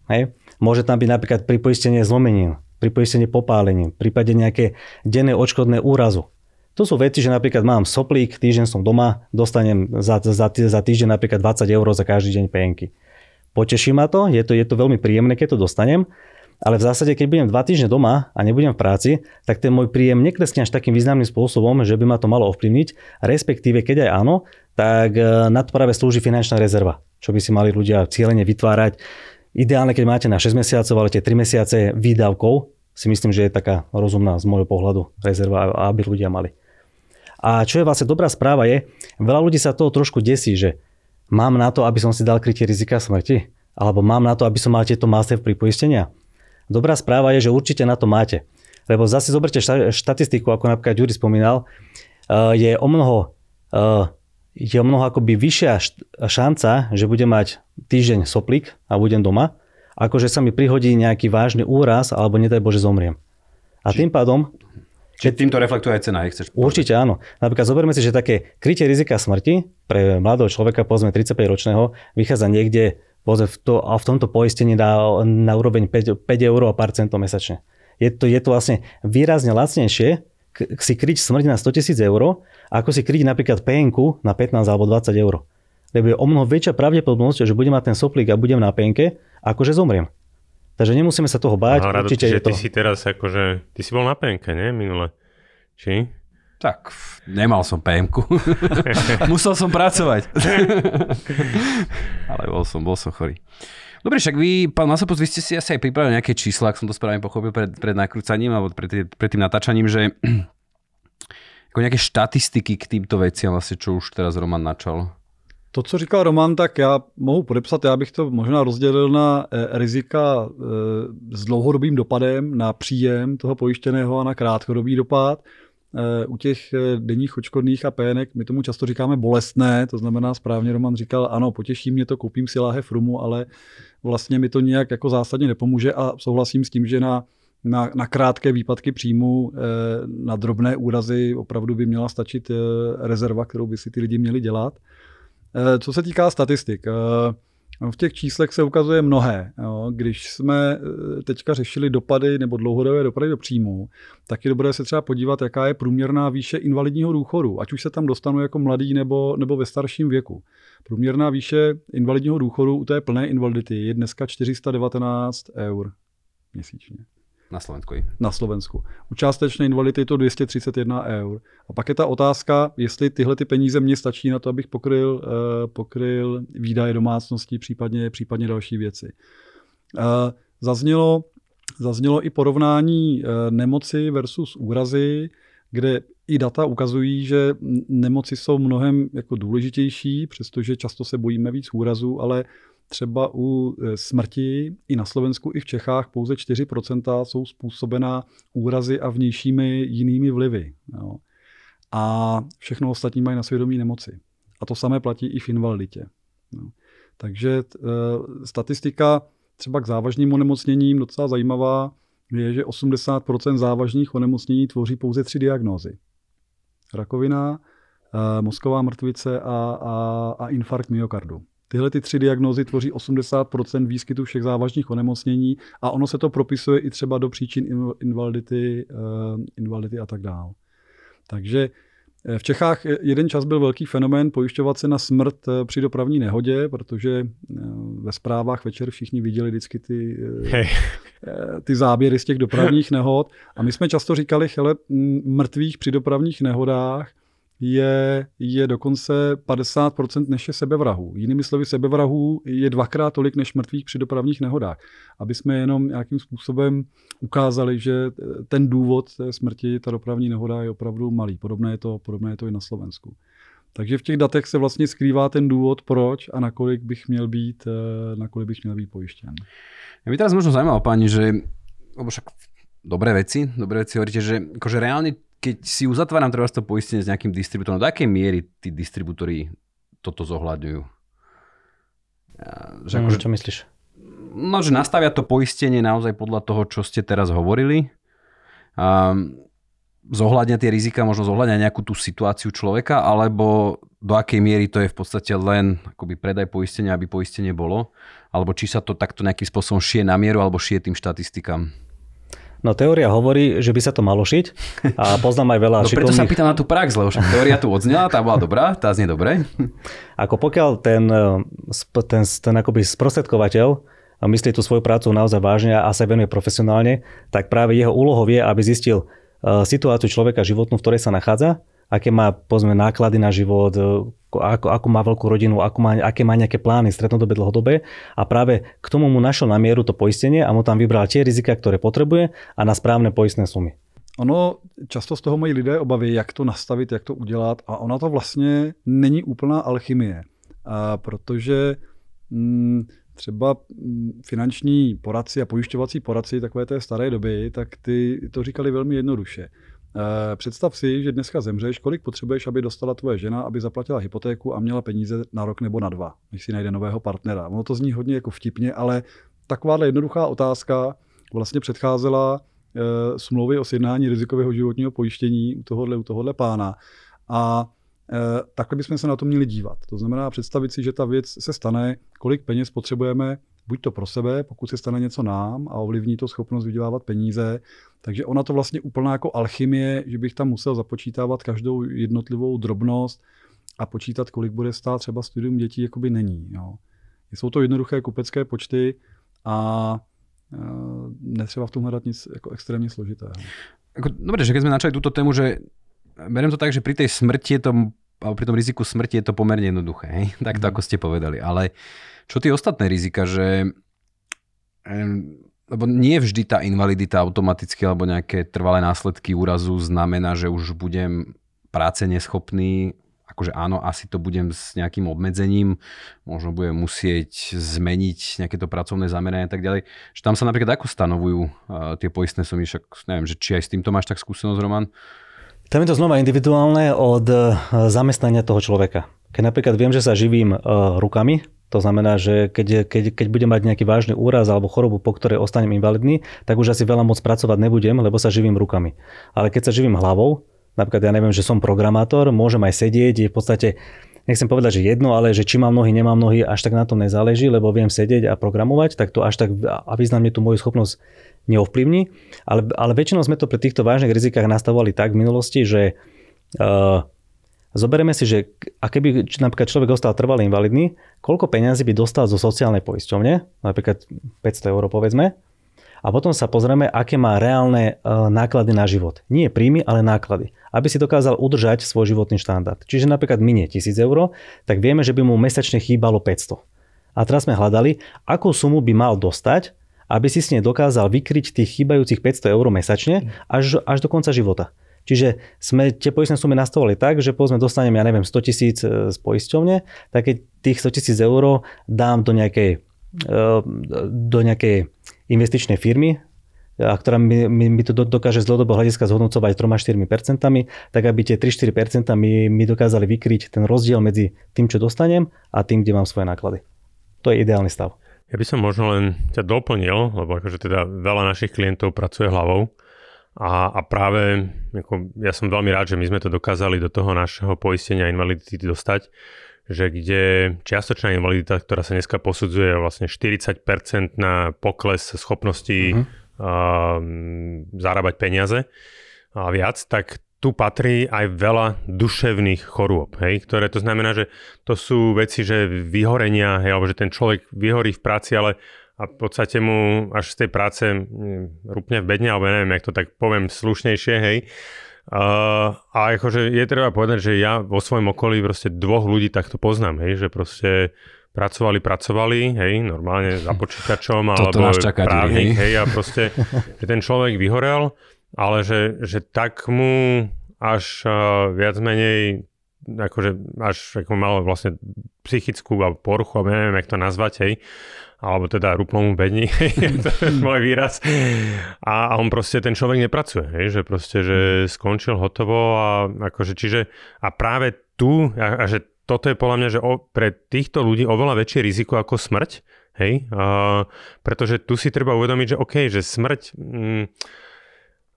D: Hej? Môže tam byť napríklad pripoistenie zlomenín, pripoistenie popálením, v prípade nejaké denné odškodné úrazu. To sú veci, že napríklad mám soplík, týždeň som doma, dostanem za, za, za týždeň napríklad 20 eur za každý deň penky. Poteší ma to, je to, je to veľmi príjemné, keď to dostanem, ale v zásade, keď budem 2 týždne doma a nebudem v práci, tak ten môj príjem neklesne až takým významným spôsobom, že by ma to malo ovplyvniť, respektíve keď aj áno, tak e, na to práve slúži finančná rezerva, čo by si mali ľudia cieľene vytvárať. Ideálne, keď máte na 6 mesiacov, ale tie 3 mesiace výdavkov, si myslím, že je taká rozumná z môjho pohľadu rezerva, aby ľudia mali. A čo je vlastne dobrá správa je, veľa ľudí sa toho trošku desí, že mám na to, aby som si dal krytie rizika smrti, alebo mám na to, aby som mal tieto master pripoistenia. Dobrá správa je, že určite na to máte. Lebo zase zoberte štatistiku, ako napríklad Juri spomínal, eh, je o mnoho, eh, je o mnoho akoby vyššia šanca, že budem mať týždeň soplík a budem doma, ako že sa mi prihodí nejaký vážny úraz alebo nedaj Bože zomriem. A Či... tým pádom...
B: Čiže týmto reflektuje aj cena, chceš
D: povedať. Určite áno. Napríklad zoberme si, že také krytie rizika smrti pre mladého človeka, povedzme 35-ročného, vychádza niekde povedzme, v, to, a v tomto poistení na, na úroveň 5, 5 eur a pár centov mesačne. Je to, je to vlastne výrazne lacnejšie si kryť smrť na 100 tisíc eur, ako si kryť napríklad penku na 15 alebo 20 eur lebo je o mnoho väčšia pravdepodobnosť, že budem mať ten soplík a budem na penke, ako že zomriem. Takže nemusíme sa toho báť.
A: Aha, určite je to... ty si teraz akože, ty si bol na penke, nie? Minule. Či?
B: Tak, nemal som PMku. Musel som pracovať. Ale bol som, bol som chorý. Dobre, však vy, pán Masopus, vy ste si asi aj pripravili nejaké čísla, ak som to správne pochopil pred, pred nakrúcaním alebo pred, pred tým natáčaním, že ako nejaké štatistiky k týmto veciam, vlastne, čo už teraz Roman načal.
C: To, co říkal Roman, tak já mohu podepsat, já bych to možná rozdělil na eh, rizika eh, s dlouhodobým dopadem, na příjem toho pojištěného a na krátkodobý dopad. Eh, u těch denních očkodných a pének my tomu často říkáme bolestné, to znamená správně Roman říkal, ano, potěší mě to, koupím si láhev rumu, ale vlastně mi to nějak jako zásadně nepomůže a souhlasím s tím, že na na, na krátké výpadky příjmu, na drobné úrazy opravdu by měla stačit rezerva, kterou by si ty lidi měli dělat. Eh, co se týká statistik, eh, v těch číslech se ukazuje mnohé. Když jsme eh, teďka řešili dopady nebo dlouhodobé dopady do příjmu, tak je dobré se třeba podívat, jaká je průměrná výše invalidního důchodu, ať už se tam dostanu jako mladý nebo, nebo ve starším věku. Průměrná výše invalidního důchodu u té plné invalidity je dneska 419 eur. měsíčně.
B: Na Slovensku.
C: Na Slovensku. U částečné invalidity je to 231 eur. A pak je ta otázka, jestli tyhle ty peníze mě stačí na to, abych pokryl, uh, pokryl výdaje domácnosti, případně, případně další věci. Uh, zaznělo, zaznělo i porovnání uh, nemoci versus úrazy, kde i data ukazují, že nemoci jsou mnohem jako důležitější, přestože často se bojíme víc úrazů, ale třeba u e, smrti i na Slovensku, i v Čechách pouze 4% jsou způsobená úrazy a vnějšími jinými vlivy. Jo. A všechno ostatní mají na svědomí nemoci. A to samé platí i v invaliditě. Jo. Takže e, statistika třeba k závažným onemocněním docela zajímavá je, že 80% závažných onemocnění tvoří pouze tři diagnózy. Rakovina, e, mozková mrtvice a, a, a infarkt myokardu. Tyhle ty tři diagnózy tvoří 80% výskytu všech závažných onemocnění a ono se to propisuje i třeba do příčin invalidity, eh, invalidity a tak dále. Takže eh, v Čechách jeden čas byl velký fenomén pojišťovat se na smrt eh, při dopravní nehodě, protože ve zprávách večer všichni viděli vždycky ty, hey. ty záběry z těch dopravních nehod. A my jsme často říkali, hele, mrtvých při dopravních nehodách je, je dokonce 50% než je sebevrahů. Jinými slovy, sebevrahů je dvakrát tolik než mrtvých při dopravních nehodách. Aby jsme jenom nějakým způsobem ukázali, že ten důvod té smrti, ta dopravní nehoda je opravdu malý. Podobné je to, podobné je to i na Slovensku. Takže v těch datech se vlastně skrývá ten důvod, proč a nakolik bych měl být, eh, nakolik bych měl být pojištěn.
B: Ja by teraz možno zaujímalo, pani, že však dobré veci, dobré veci hovoríte, že akože reálne keď si uzatváram treba to poistenie s nejakým distribútorom, do akej miery tí distribútory toto zohľadňujú?
D: Že ako, mm, čo myslíš?
B: No, že nastavia to poistenie naozaj podľa toho, čo ste teraz hovorili. A zohľadňa tie rizika, možno zohľadňa nejakú tú situáciu človeka, alebo do akej miery to je v podstate len akoby predaj poistenia, aby poistenie bolo, alebo či sa to takto nejakým spôsobom šie na mieru, alebo šie tým štatistikám.
D: No teória hovorí, že by sa to malo šiť a poznám aj veľa
B: no, šikovných... preto sa pýtam na tú prax, lebo teória tu odznela, tá bola dobrá, tá znie dobre.
D: Ako pokiaľ ten, ten, ten akoby sprostredkovateľ myslí tú svoju prácu naozaj vážne a sa venuje profesionálne, tak práve jeho úlohou je, aby zistil e, situáciu človeka životnú, v ktorej sa nachádza, aké má povedzme, náklady na život, ako, ako má veľkú rodinu, ako má, aké má nejaké plány strednodobé, dlhodobé a práve k tomu mu našiel na mieru to poistenie a mu tam vybral tie rizika, ktoré potrebuje a na správne poistné sumy.
C: Ono, často z toho mají lidé obavy, jak to nastavit, jak to udělat a ona to vlastně není úplná alchymie, a protože mm, třeba mm, finanční poradci a pojišťovací poradci takové té staré doby, tak ty to říkali velmi jednoduše. Eh, představ si, že dneska zemřeš, kolik potřebuješ, aby dostala tvoje žena, aby zaplatila hypotéku a měla peníze na rok nebo na dva, než si najde nového partnera. Ono to zní hodně jako vtipně, ale takováhle jednoduchá otázka vlastně předcházela e, smlouvy o sjednání rizikového životního pojištění u tohohle, u tohohle pána. A e, takhle bychom se na to měli dívat. To znamená představit si, že ta věc se stane, kolik peněz potřebujeme, buď to pro sebe, pokud se stane něco nám a ovlivní to schopnost vydělávat peníze. Takže ona to vlastně úplná jako alchymie, že bych tam musel započítávat každou jednotlivou drobnost a počítat, kolik bude stát třeba studium dětí, jakoby není. Jo. Jsou to jednoduché kupecké počty a e, netřeba v tom hledat nic jako extrémně složitého.
B: Dobre, že keď sme načali túto tému, že beriem to tak, že pri tej smrti je to, alebo pri tom riziku smrti je to pomerne jednoduché, hej? tak to mm. ako ste povedali. Ale čo tie ostatné rizika, že lebo nie vždy tá invalidita automaticky alebo nejaké trvalé následky úrazu znamená, že už budem práce neschopný, akože áno, asi to budem s nejakým obmedzením, možno budem musieť zmeniť nejaké to pracovné zameranie a tak ďalej. Že tam sa napríklad ako stanovujú uh, tie poistné sumy, však neviem, že či aj s týmto máš tak skúsenosť, Roman?
D: Tam je to znova individuálne od e, zamestnania toho človeka. Keď napríklad viem, že sa živím uh, rukami, to znamená, že keď, keď, keď budem mať nejaký vážny úraz alebo chorobu, po ktorej ostanem invalidný, tak už asi veľa moc pracovať nebudem, lebo sa živím rukami. Ale keď sa živím hlavou, napríklad ja neviem, že som programátor, môžem aj sedieť, je v podstate nechcem povedať, že jedno, ale že či mám nohy, nemám nohy, až tak na tom nezáleží, lebo viem sedieť a programovať, tak to až tak a významne tú moju schopnosť neovplyvní. Ale, ale väčšinou sme to pri týchto vážnych rizikách nastavovali tak v minulosti, že uh, Zoberieme si, že a keby napríklad človek ostal trvalý invalidný, koľko peňazí by dostal zo sociálnej poisťovne, napríklad 500 eur povedzme, a potom sa pozrieme, aké má reálne e, náklady na život. Nie príjmy, ale náklady. Aby si dokázal udržať svoj životný štandard. Čiže napríklad minie 1000 eur, tak vieme, že by mu mesačne chýbalo 500. A teraz sme hľadali, akú sumu by mal dostať, aby si s nej dokázal vykryť tých chýbajúcich 500 eur mesačne až, až do konca života. Čiže sme tie poistné sumy nastavili tak, že povedzme dostanem, ja neviem, 100 tisíc e, z poisťovne, tak keď tých 100 tisíc eur dám do nejakej, e, do nejakej investičnej firmy, a ktorá mi, mi, mi to dokáže z dlhodobého hľadiska zhodnocovať 3-4%, tak aby tie 3-4% mi, mi dokázali vykryť ten rozdiel medzi tým, čo dostanem a tým, kde mám svoje náklady. To je ideálny stav.
A: Ja by som možno len ťa doplnil, lebo akože teda veľa našich klientov pracuje hlavou a, a práve ako, ja som veľmi rád, že my sme to dokázali do toho našeho poistenia invalidity dostať, že kde čiastočná invalidita, ktorá sa dneska posudzuje vlastne 40% na pokles schopnosti mm-hmm. uh, zarábať peniaze a viac, tak tu patrí aj veľa duševných chorôb, hej, ktoré to znamená, že to sú veci, že vyhorenia, hej, alebo že ten človek vyhorí v práci, ale a v podstate mu až z tej práce rúpne v bedne, alebo neviem, jak to tak poviem slušnejšie, hej. Uh, a akože je treba povedať, že ja vo svojom okolí proste dvoch ľudí takto poznám, hej, že proste pracovali, pracovali, hej, normálne za počítačom, alebo právnik, hej. hej, a proste že ten človek vyhorel, ale že, že tak mu až uh, viac menej akože až ako mal vlastne psychickú poruchu, alebo neviem, jak to nazvať, hej, alebo teda ruplomu bedni, to je môj výraz. A, a on proste, ten človek nepracuje, hej, že proste, že skončil hotovo a akože, čiže, a práve tu, a, a že toto je podľa mňa, že o, pre týchto ľudí oveľa väčšie riziko ako smrť, hej, a, pretože tu si treba uvedomiť, že OK, že smrť, mm,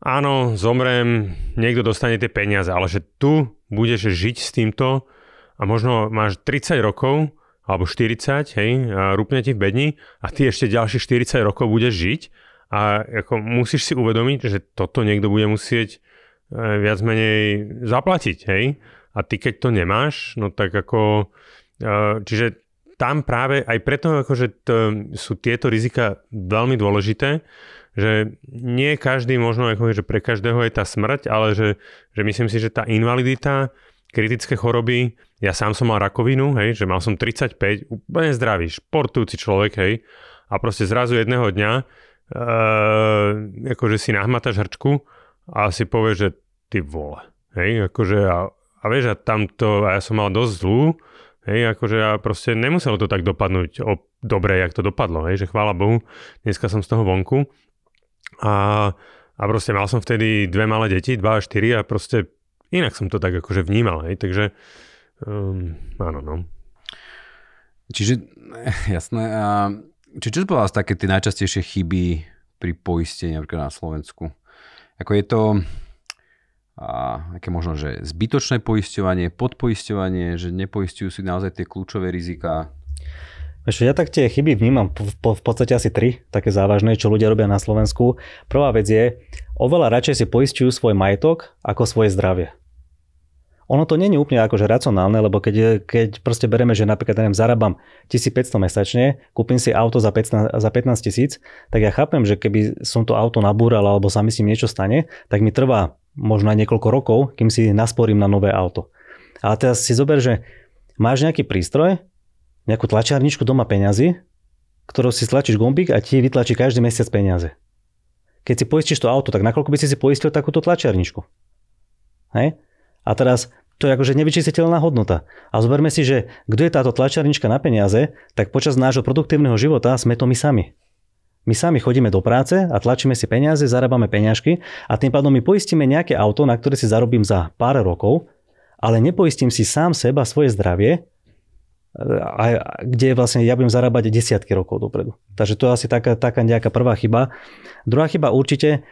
A: áno, zomrem, niekto dostane tie peniaze, ale že tu budeš žiť s týmto a možno máš 30 rokov alebo 40, hej, a rúpne ti v bedni a ty ešte ďalšie 40 rokov budeš žiť a ako musíš si uvedomiť, že toto niekto bude musieť e, viac menej zaplatiť, hej. A ty keď to nemáš, no tak ako, e, čiže tam práve aj preto, akože to, sú tieto rizika veľmi dôležité, že nie každý možno, ako, že pre každého je tá smrť, ale že, že myslím si, že tá invalidita kritické choroby, ja sám som mal rakovinu, hej, že mal som 35, úplne zdravý, športujúci človek, hej, a proste zrazu jedného dňa uh, akože si nahmataš hrčku a si povieš, že ty vole, hej, akože a, a vieš, a tamto, a ja som mal dosť zlú, hej, akože a proste nemuselo to tak dopadnúť o, dobre, jak to dopadlo, hej, že chvála Bohu, dneska som z toho vonku. A, a proste mal som vtedy dve malé deti, dva a štyri a proste inak som to tak akože vnímal, hej, takže um, áno, no.
B: Čiže, jasné, a, či čo bola také tie najčastejšie chyby pri poistení napríklad na Slovensku? Ako je to, a, aké možno, že zbytočné poisťovanie, podpoisťovanie, že nepoistujú si naozaj tie kľúčové rizika,
D: Ešte, ja tak tie chyby vnímam v, v, v podstate asi tri, také závažné, čo ľudia robia na Slovensku. Prvá vec je, oveľa radšej si poistujú svoj majetok ako svoje zdravie. Ono to je úplne akože racionálne, lebo keď, keď proste bereme, že napríklad neviem, zarábam 1500 mesačne, kúpim si auto za 15, za 15 tisíc, tak ja chápem, že keby som to auto nabúral alebo sa mi s ním niečo stane, tak mi trvá možno aj niekoľko rokov, kým si nasporím na nové auto. Ale teraz si zober, že máš nejaký prístroj, nejakú tlačiarničku doma peňazí, ktorou si stlačíš gombík a ti vytlačí každý mesiac peniaze. Keď si poistíš to auto, tak nakoľko by si si poistil takúto tlačiarničku? Hej? A teraz to je akože nevyčistiteľná hodnota. A zoberme si, že kto je táto tlačiarnička na peniaze, tak počas nášho produktívneho života sme to my sami. My sami chodíme do práce a tlačíme si peniaze, zarábame peňažky a tým pádom my poistíme nejaké auto, na ktoré si zarobím za pár rokov, ale nepoistím si sám seba, svoje zdravie, a, kde vlastne ja budem zarábať desiatky rokov dopredu. Takže to je asi taká, taká nejaká prvá chyba. Druhá chyba určite,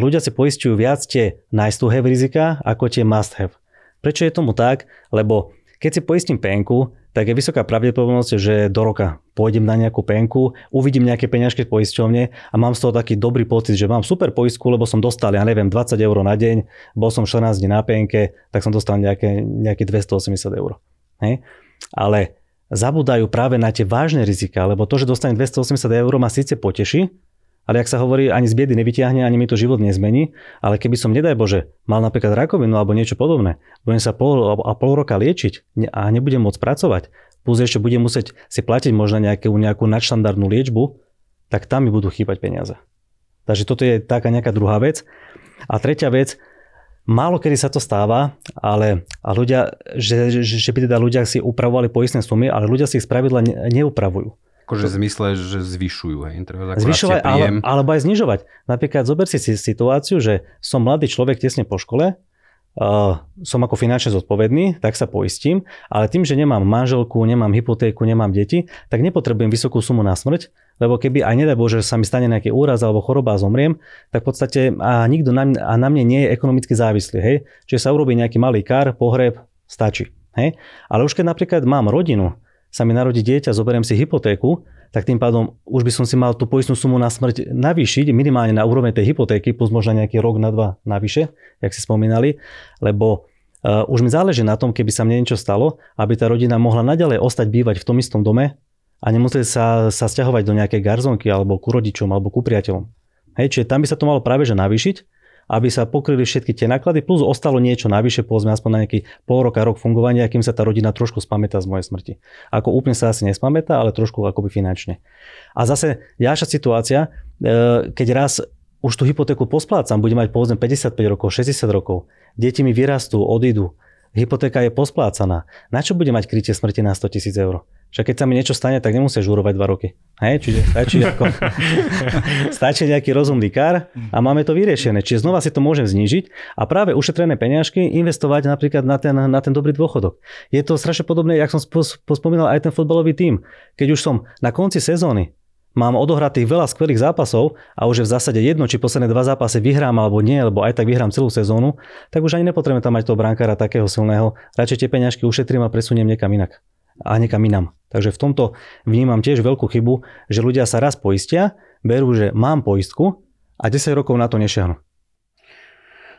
D: ľudia si poistujú viac tie nice to have rizika ako tie must have. Prečo je tomu tak? Lebo keď si poistím penku, tak je vysoká pravdepodobnosť, že do roka pôjdem na nejakú penku, uvidím nejaké peňažky v poisťovne a mám z toho taký dobrý pocit, že mám super poistku, lebo som dostal, ja neviem, 20 eur na deň, bol som 14 dní na penke, tak som dostal nejaké, nejaké 280 eur. Hej? Ale zabúdajú práve na tie vážne rizika, lebo to, že dostanem 280 eur ma síce poteší, ale ak sa hovorí, ani z biedy nevyťahne, ani mi to život nezmení, ale keby som, nedaj Bože, mal napríklad rakovinu alebo niečo podobné, budem sa pol a pol roka liečiť a nebudem môcť pracovať, plus ešte budem musieť si platiť možno nejakú, nejakú nadštandardnú liečbu, tak tam mi budú chýbať peniaze. Takže toto je taká nejaká druhá vec. A tretia vec, málo kedy sa to stáva, ale a ľudia, že, že, že by teda ľudia si upravovali poistné sumy, ale ľudia si ich spravidla ne, neupravujú.
B: Akože v zmysle, že zvyšujú, hej?
D: Zvyšovať, ale, alebo aj znižovať. Napríklad zober si situáciu, že som mladý človek tesne po škole, uh, som ako finančne zodpovedný, tak sa poistím, ale tým, že nemám manželku, nemám hypotéku, nemám deti, tak nepotrebujem vysokú sumu na smrť, lebo keby aj nedaj Bože sa mi stane nejaký úraz alebo choroba a zomriem, tak v podstate a nikto na, mňa, a na mne nie je ekonomicky závislý. Hej? Čiže sa urobí nejaký malý kár, pohreb, stačí. Hej? Ale už keď napríklad mám rodinu, sa mi narodí dieťa, zoberiem si hypotéku, tak tým pádom už by som si mal tú poistnú sumu na smrť navýšiť minimálne na úroveň tej hypotéky plus možno nejaký rok na dva navyše, jak si spomínali, lebo uh, už mi záleží na tom, keby sa mne niečo stalo, aby tá rodina mohla naďalej ostať bývať v tom istom dome a nemuseli sa, sa stiahovať do nejakej garzonky alebo ku rodičom alebo ku priateľom. Hej, čiže tam by sa to malo práve že navýšiť aby sa pokryli všetky tie náklady, plus ostalo niečo navyše, povedzme aspoň na nejaký pol roka, rok fungovania, kým sa tá rodina trošku spamätá z mojej smrti. Ako úplne sa asi nespamätá, ale trošku akoby finančne. A zase ďalšia situácia, e, keď raz už tú hypotéku posplácam, budem mať povedzme 55 rokov, 60 rokov, deti mi vyrastú, odídu, hypotéka je posplácaná. Na čo bude mať krytie smrti na 100 tisíc eur? Však keď sa mi niečo stane, tak nemusia žurovať dva roky. Hej, čiže stačí, ako, stačí nejaký rozumný kár a máme to vyriešené. Čiže znova si to môžem znížiť a práve ušetrené peňažky investovať napríklad na ten, na ten dobrý dôchodok. Je to strašne podobné, jak som spomínal aj ten futbalový tím. Keď už som na konci sezóny mám odohratých veľa skvelých zápasov a už je v zásade jedno, či posledné dva zápasy vyhrám alebo nie, lebo aj tak vyhrám celú sezónu, tak už ani nepotrebujem tam mať toho brankára takého silného. Radšej tie peňažky ušetrím a presuniem niekam inak a niekam inam. Takže v tomto vnímam tiež veľkú chybu, že ľudia sa raz poistia, berú, že mám poistku a 10 rokov na to nešiahnu.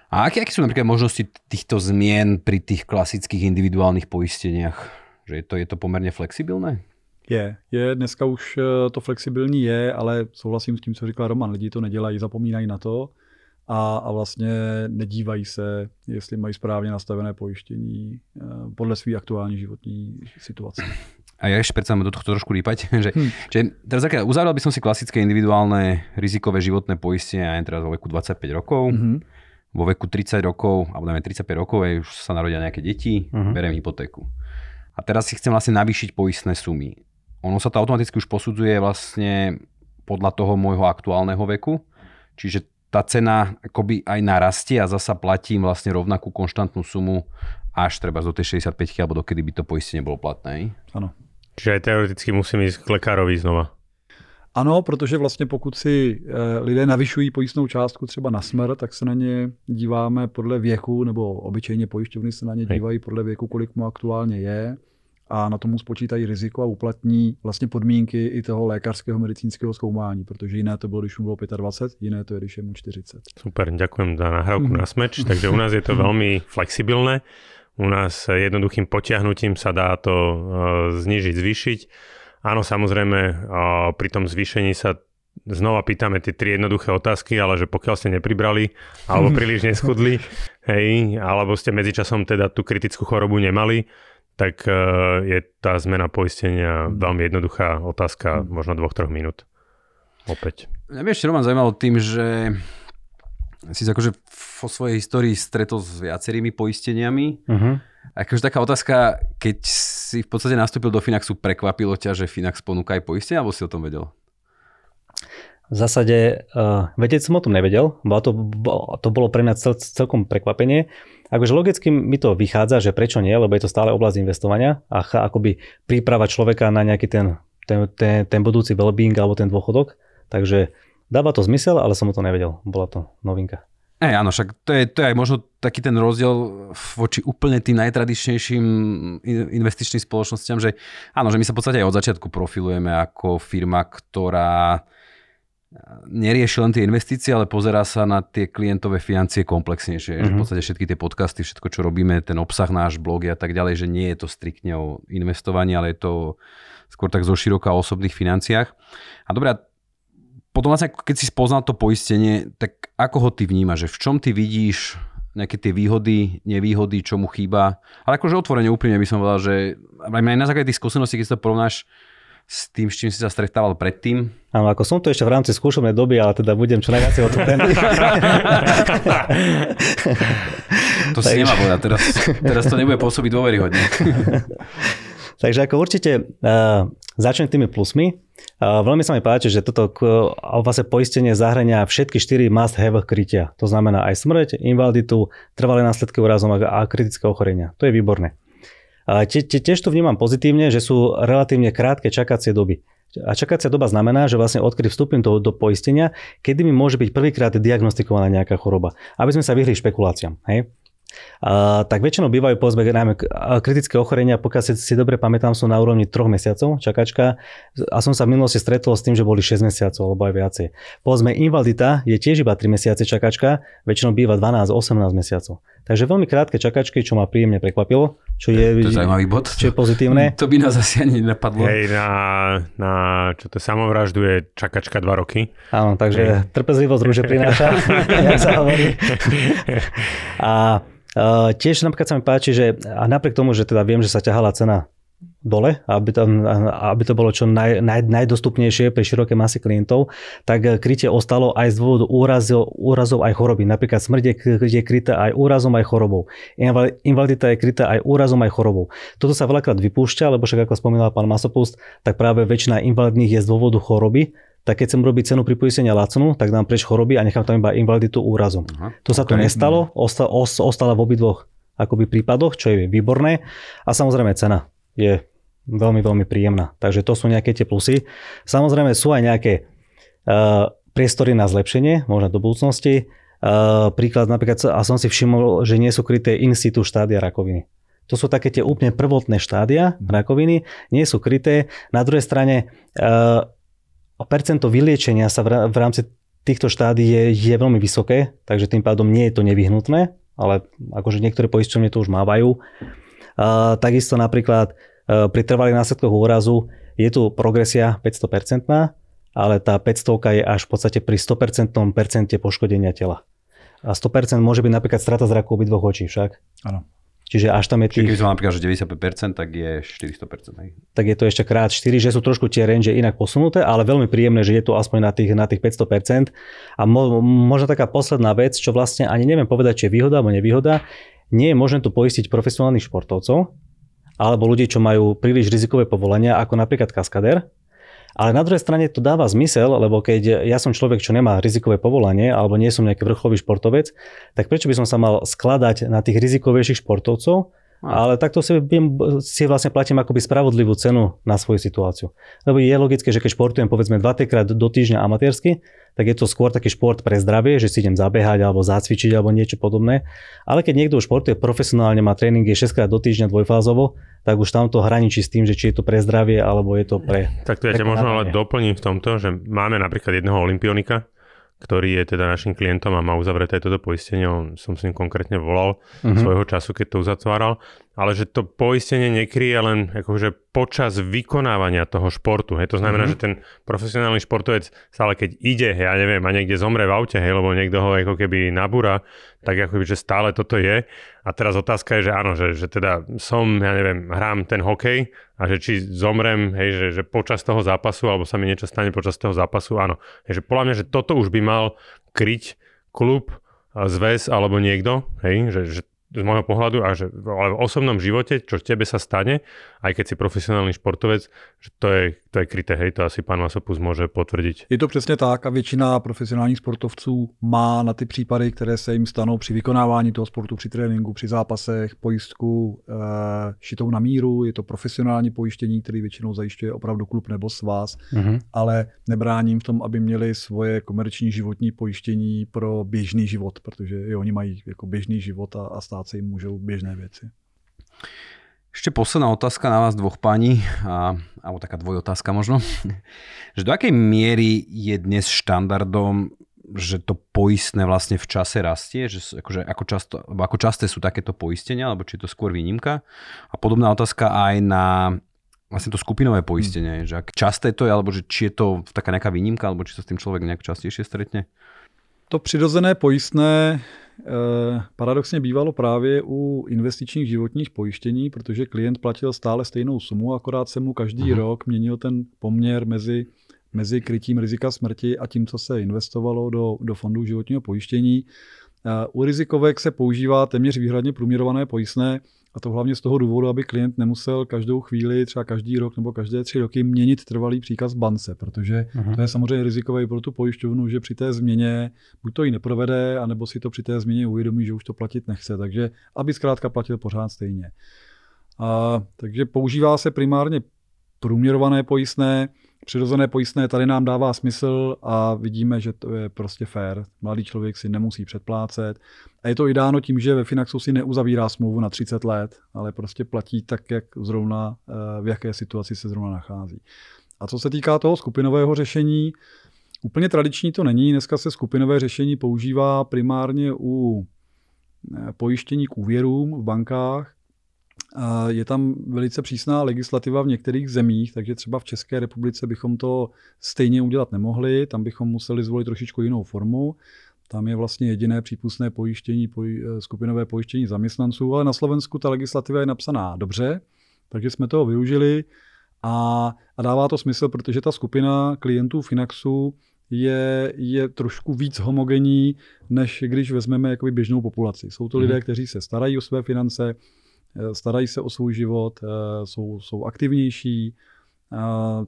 B: A aké, aké sú napríklad možnosti týchto zmien pri tých klasických individuálnych poisteniach? Že je to, je to pomerne flexibilné?
C: Je, je, dneska už eh, to flexibilní je, ale souhlasím s tím, co říkal Roman, lidi to nedělají, zapomínají na to a, a vlastně nedívají se, jestli mají správně nastavené pojištění eh, podle své aktuální životní situace.
B: A ja ešte predsa do tohto trošku lípať, že, hm. že teraz aké, uzavrel by som si klasické individuálne rizikové životné poistenie aj teraz vo veku 25 rokov. Mm-hmm. Vo veku 30 rokov, alebo dajme 35 rokov, aj už sa narodia nejaké deti, mm-hmm. berem hypotéku. A teraz si chcem vlastne navýšiť poistné sumy ono sa to automaticky už posudzuje vlastne podľa toho môjho aktuálneho veku. Čiže tá cena akoby aj narastie a zasa platím vlastne rovnakú konštantnú sumu až treba do tej 65 alebo dokedy by to poistenie bolo platné.
C: Áno.
A: Čiže aj teoreticky musím ísť k lekárovi znova.
C: Ano, protože vlastně pokud si e, lidé navyšují pojistnou částku třeba na smrt, tak se na ně díváme podle věku, nebo obyčejně pojišťovny se na ně dívají podle věku, kolik mu aktuálně je a na tomu spočítají riziko a uplatní vlastně podmínky i toho lékařského medicínského zkoumání, protože jiné to bylo, když mu bylo 25, jiné to je, když je mu 40.
A: Super, ďakujem za nahrávku na smeč, takže u nás je to veľmi flexibilné. U nás jednoduchým potiahnutím sa dá to uh, znižiť, zvýšiť. Áno, samozrejme, uh, pri tom zvýšení sa znova pýtame tie tri jednoduché otázky, ale že pokiaľ ste nepribrali alebo príliš neschudli, hej, alebo ste medzičasom teda tú kritickú chorobu nemali, tak e, je tá zmena poistenia mm. veľmi jednoduchá otázka, mm. možno dvoch, troch minút. Opäť.
B: Mňa by ešte Roman zaujímalo tým, že si sa akože vo svojej histórii stretol s viacerými poisteniami. Uh-huh. Akože taká otázka, keď si v podstate nastúpil do Finaxu, prekvapilo ťa, že Finax ponúka aj poistenie, alebo si o tom vedel?
D: V zásade uh, vedieť som o tom nevedel, bo to, to bolo pre mňa cel, celkom prekvapenie. Akože logicky mi to vychádza, že prečo nie, lebo je to stále oblasť investovania a akoby príprava človeka na nejaký ten, ten, ten, ten budúci well-being alebo ten dôchodok. Takže dáva to zmysel, ale som o to nevedel. Bola to novinka.
B: Ej, áno, však to je, to je aj možno taký ten rozdiel voči úplne tým najtradičnejším investičným spoločnosťam, že áno, že my sa v podstate aj od začiatku profilujeme ako firma, ktorá nerieši len tie investície, ale pozerá sa na tie klientové financie komplexnejšie. Mm-hmm. Že v mhm. podstate všetky tie podcasty, všetko, čo robíme, ten obsah náš, blog a tak ďalej, že nie je to striktne o investovaní, ale je to skôr tak zo široka o osobných financiách. A dobrá, potom vlastne, keď si spoznal to poistenie, tak ako ho ty vnímaš? Že v čom ty vidíš nejaké tie výhody, nevýhody, čo mu chýba? Ale akože otvorene úplne by som povedal, že aj na základe tých skúseností, keď si to porovnáš s tým, s čím si sa stretával predtým?
D: Áno, ako som to ešte v rámci skúšobnej doby, ale teda budem čo najviac otvorený.
B: to si nemá povedať, teraz, teraz to nebude pôsobiť dôveryhodne.
D: Takže ako určite uh, začnem tými plusmi. Uh, veľmi sa mi páči, že toto uh, vlastne poistenie zahrania všetky 4 must have krytia. To znamená aj smrť, invaliditu, trvalé následky úrazom a kritické ochorenia. To je výborné. Tiež to vnímam pozitívne, že sú relatívne krátke čakacie doby. A čakacia doba znamená, že vlastne odkedy vstúpim do, do poistenia, kedy mi môže byť prvýkrát diagnostikovaná nejaká choroba. Aby sme sa vyhli špekuláciám. Hej? A, tak väčšinou bývajú povedzme najmä kritické ochorenia, pokiaľ si, si dobre pamätám, sú na úrovni 3 mesiacov čakačka a som sa v minulosti stretol s tým, že boli 6 mesiacov alebo aj viacej. Povedzme invalidita je tiež iba 3 mesiace čakačka, väčšinou býva 12-18 mesiacov. Takže veľmi krátke čakačky, čo ma príjemne prekvapilo, čo je,
B: to je zaujímavý bod.
D: Čo je pozitívne.
B: To by nás asi ani nenapadlo.
A: Hej, na, na čo to samovraždu je čakačka 2 roky.
D: Áno, takže Hej. trpezlivosť rúže prináša, jak sa hovorí. A Uh, tiež napríklad sa mi páči, že a napriek tomu, že teda viem, že sa ťahala cena dole, aby to, aby to bolo čo naj, naj, najdostupnejšie pre široké masy klientov, tak krytie ostalo aj z dôvodu úrazov, úrazov aj choroby. Napríklad smrť je krytá aj úrazom aj chorobou. Invalidita je krytá aj úrazom aj chorobou. Toto sa veľakrát vypúšťa, lebo však ako spomínal pán Masopust, tak práve väčšina invalidných je z dôvodu choroby, tak keď chcem robiť cenu pripoistenia lacnú, tak dám preč choroby a nechám tam iba invaliditu úrazom. Aha, to sa okay. to nestalo, osta, os, ostala v obidvoch akoby prípadoch, čo je výborné. A samozrejme cena je veľmi, veľmi príjemná. Takže to sú nejaké tie plusy. Samozrejme sú aj nejaké uh, priestory na zlepšenie, možno do budúcnosti. Uh, príklad napríklad, a som si všimol, že nie sú kryté in situ štádia rakoviny. To sú také tie úplne prvotné štádia mhm. rakoviny, nie sú kryté. Na druhej strane uh, percento vyliečenia sa v rámci týchto štádí je, je veľmi vysoké, takže tým pádom nie je to nevyhnutné, ale akože niektoré poisťovne to už mávajú. A, takisto napríklad a, e, pri trvalých následkoch úrazu je tu progresia 500%, ale tá 500 je až v podstate pri 100% percente poškodenia tela. A 100% môže byť napríklad strata zraku obidvoch očí však.
C: Áno.
D: Čiže až tam je
B: tých... Čiže keď som napríklad, že 95%, tak je 400%. Hej.
D: Tak je to ešte krát 4, že sú trošku tie range inak posunuté, ale veľmi príjemné, že je to aspoň na tých, na tých 500%. A mo, možno taká posledná vec, čo vlastne ani neviem povedať, či je výhoda alebo nevýhoda, nie je možné tu poistiť profesionálnych športovcov, alebo ľudí, čo majú príliš rizikové povolenia, ako napríklad kaskader, ale na druhej strane to dáva zmysel, lebo keď ja som človek, čo nemá rizikové povolanie alebo nie som nejaký vrcholový športovec, tak prečo by som sa mal skladať na tých rizikovejších športovcov, ale takto si, si vlastne platím akoby spravodlivú cenu na svoju situáciu. Lebo je logické, že keď športujem povedzme 2 krát do týždňa amatérsky, tak je to skôr taký šport pre zdravie, že si idem zabehať alebo zacvičiť alebo niečo podobné. Ale keď niekto športuje profesionálne, má tréningy 6 krát do týždňa dvojfázovo, tak už tam to hraničí s tým, že či je to pre zdravie alebo je to pre...
A: Tak to ja ťa možno ale doplním v tomto, že máme napríklad jedného olimpionika, ktorý je teda našim klientom a má uzavreté toto poistenie. On, som s ním konkrétne volal uh-huh. svojho času, keď to uzatváral. Ale že to poistenie nekryje len akože počas vykonávania toho športu. Hej. To znamená, uh-huh. že ten profesionálny športovec stále keď ide, ja neviem, a niekde zomre v aute, hej, lebo niekto ho ako keby nabúra, tak ako že stále toto je. A teraz otázka je, že áno, že, že teda som, ja neviem, hrám ten hokej a že či zomrem, hej, že, že počas toho zápasu, alebo sa mi niečo stane počas toho zápasu, áno. Hej, že podľa mňa, že toto už by mal kryť klub, zväz alebo niekto, hej, že, že z môjho pohľadu a že ale v osobnom živote, čo tebe sa stane, aj keď si profesionálny športovec, že to je, to je kryté, hej, to asi pán Masopus může potvrdit.
C: Je to přesně tak a většina profesionálních sportovců má na ty případy, které se jim stanou při vykonávání toho sportu, při tréninku, při zápasech, pojistku e, šitou na míru, je to profesionální pojištění, který většinou zajišťuje opravdu klub nebo svaz, mm-hmm. ale nebráním v tom, aby měli svoje komerční životní pojištění pro běžný život, protože i oni mají jako běžný život a, a stát sa im môžu bežné veci.
B: Ešte posledná otázka na vás dvoch páni, a, alebo taká dvojotázka možno. že do akej miery je dnes štandardom, že to poistné vlastne v čase rastie, že akože ako, často, ako časté sú takéto poistenia, alebo či je to skôr výnimka. A podobná otázka aj na vlastne to skupinové poistenie, hmm. že ak časté to je, alebo že či je to taká nejaká výnimka, alebo či sa s tým človek nejak častejšie stretne?
C: To přirozené pojistné paradoxně bývalo právě u investičních životních pojištění, protože klient platil stále stejnou sumu, akorát se mu každý uh-huh. rok měnil ten poměr mezi, mezi krytím rizika smrti a tím, co se investovalo do, do fondů životního pojištění. Eh, u rizikovek se používá téměř výhradně průměrované pojistné, a to hlavně z toho důvodu, aby klient nemusel každou chvíli, třeba každý rok nebo každé tři roky měnit trvalý příkaz bance, protože uh-huh. to je samozřejmě rizikové pro tu pojišťovnu, že při té změně buď to ji neprovede, anebo si to při té změně uvědomí, že už to platit nechce. Takže aby zkrátka platil pořád stejně. A, takže používá se primárně průměrované pojistné, Přirozené pojistné tady nám dává smysl a vidíme, že to je prostě fair. Mladý člověk si nemusí předplácet. A je to i dáno tím, že ve Finaxu si neuzavírá smlouvu na 30 let, ale prostě platí tak, jak zrovna, eh, v jaké situaci se zrovna nachází. A co se týká toho skupinového řešení, úplně tradiční to není. Dneska se skupinové řešení používá primárně u eh, pojištění k úvěrům v bankách, je tam velice přísná legislativa v některých zemích, takže třeba v České republice bychom to stejně udělat nemohli, tam bychom museli zvolit trošičku jinou formu. Tam je vlastně jediné přípustné pojištění, poj, skupinové pojištění zaměstnanců, ale na Slovensku ta legislativa je napsaná dobře, takže jsme toho využili a, a dává to smysl, protože ta skupina klientů Finaxu je, je trošku víc homogenní, než když vezmeme jakoby běžnou populaci. Jsou to lidé, mhm. kteří se starají o své finance, Eh, starají se o svůj život, eh, jsou, jsou aktivnější, eh,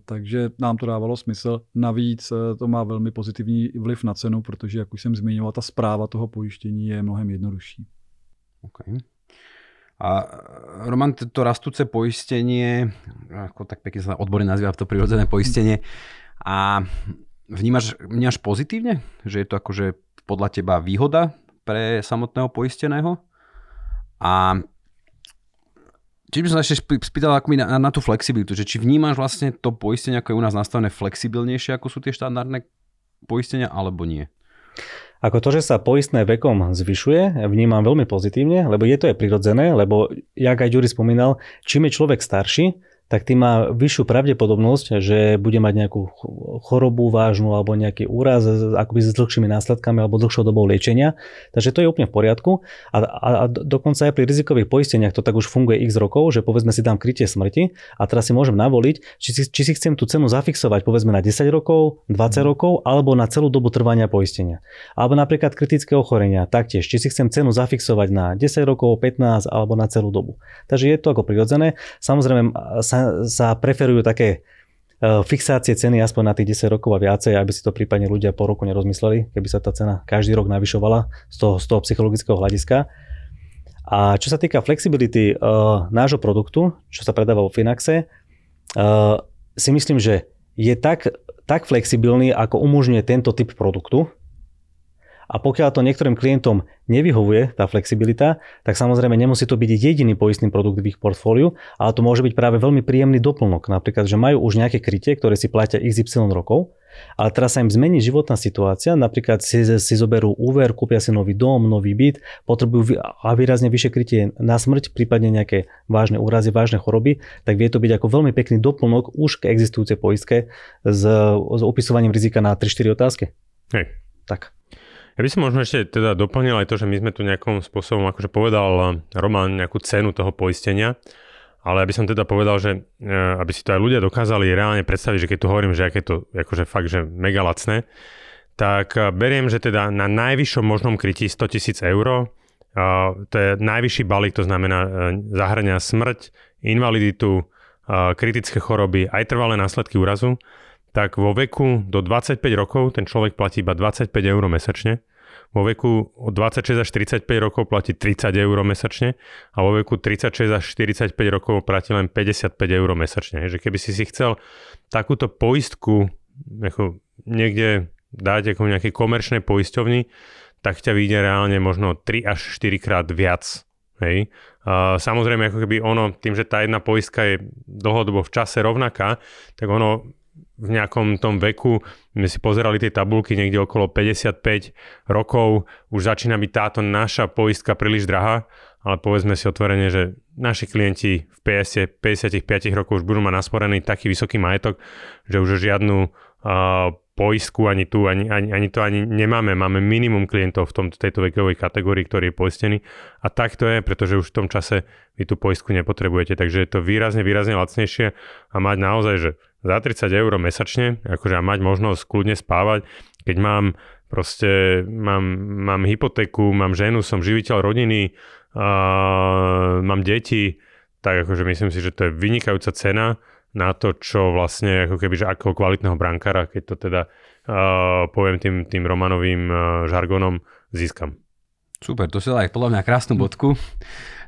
C: takže nám to dávalo smysl. Navíc to má velmi pozitivní vliv na cenu, protože, jak už jsem zmiňoval, ta zpráva toho pojištění je mnohem jednodušší.
B: Okay. A Roman, to rastúce poistenie, ako tak pekne sa odborne nazýva to prirodzené poistenie, a vnímaš, vnímaš pozitívne, že je to akože podľa teba výhoda pre samotného poisteného? A Čiže by som ešte spýtal ako na, na tú flexibilitu, že či vnímaš vlastne to poistenie, ako je u nás nastavené, flexibilnejšie, ako sú tie štandardné poistenia, alebo nie?
D: Ako to, že sa poistné vekom zvyšuje, vnímam veľmi pozitívne, lebo je to aj prirodzené, lebo, jak aj Ďuri spomínal, čím je človek starší, tak tým má vyššiu pravdepodobnosť, že bude mať nejakú chorobu vážnu alebo nejaký úraz akoby s dlhšími následkami alebo dlhšou dobou liečenia. Takže to je úplne v poriadku. A, a, a dokonca aj pri rizikových poisteniach to tak už funguje x rokov, že povedzme si dám krytie smrti a teraz si môžem navoliť, či si, či si chcem tú cenu zafixovať povedzme na 10 rokov, 20 mhm. rokov alebo na celú dobu trvania poistenia. Alebo napríklad kritické ochorenia taktiež, či si chcem cenu zafixovať na 10 rokov, 15 alebo na celú dobu. Takže je to ako prirodzené. Samozrejme sa sa, preferujú také e, fixácie ceny aspoň na tých 10 rokov a viacej, aby si to prípadne ľudia po roku nerozmysleli, keby sa tá cena každý rok navyšovala z toho, z toho psychologického hľadiska. A čo sa týka flexibility uh, nášho produktu, čo sa predáva vo Finaxe, uh, si myslím, že je tak, tak flexibilný, ako umožňuje tento typ produktu. A pokiaľ to niektorým klientom nevyhovuje tá flexibilita, tak samozrejme nemusí to byť jediný poistný produkt v ich portfóliu, ale to môže byť práve veľmi príjemný doplnok. Napríklad, že majú už nejaké krytie, ktoré si platia XY rokov, ale teraz sa im zmení životná situácia, napríklad si, si zoberú úver, kúpia si nový dom, nový byt, potrebujú a výrazne vyššie krytie na smrť, prípadne nejaké vážne úrazy, vážne choroby, tak vie to byť ako veľmi pekný doplnok už k existujúcej poistke s, s opisovaním rizika na 3-4 otázky.
A: Hej.
D: Tak.
A: Ja by som možno ešte teda doplnil aj to, že my sme tu nejakým spôsobom akože povedal Roman nejakú cenu toho poistenia, ale aby som teda povedal, že eh, aby si to aj ľudia dokázali reálne predstaviť, že keď tu hovorím, že aké to akože fakt, že mega lacné, tak eh, beriem, že teda na najvyššom možnom krytí 100 tisíc eur, to je najvyšší balík, to znamená zahrania smrť, invaliditu, kritické choroby, aj trvalé následky úrazu, tak vo veku do 25 rokov ten človek platí iba 25 eur mesačne vo veku od 26 až 45 rokov platí 30 eur mesačne a vo veku 36 až 45 rokov platí len 55 eur mesačne. Že keby si si chcel takúto poistku ako niekde dať ako nejakej komerčnej poisťovni, tak ťa vyjde reálne možno 3 až 4 krát viac. Hej. A samozrejme, ako keby ono, tým, že tá jedna poistka je dlhodobo v čase rovnaká, tak ono v nejakom tom veku, my si pozerali tie tabulky niekde okolo 55 rokov, už začína byť táto naša poistka príliš drahá, ale povedzme si otvorene, že naši klienti v 50, 55 rokov už budú mať nasporený taký vysoký majetok, že už žiadnu uh, poistku ani tu, ani, ani, ani to ani nemáme. Máme minimum klientov v tom, tejto vekovej kategórii, ktorý je poistený. A tak to je, pretože už v tom čase vy tú poistku nepotrebujete. Takže je to výrazne, výrazne lacnejšie a mať naozaj, že za 30 eur mesačne, akože a mať možnosť kľudne spávať, keď mám proste, mám, mám hypotéku, mám ženu, som živiteľ rodiny, uh, mám deti, tak akože myslím si, že to je vynikajúca cena na to, čo vlastne ako keby, že akého kvalitného brankára, keď to teda uh, poviem tým, tým romanovým uh, žargonom, získam.
B: Super, to si aj podľa mňa krásnu bodku.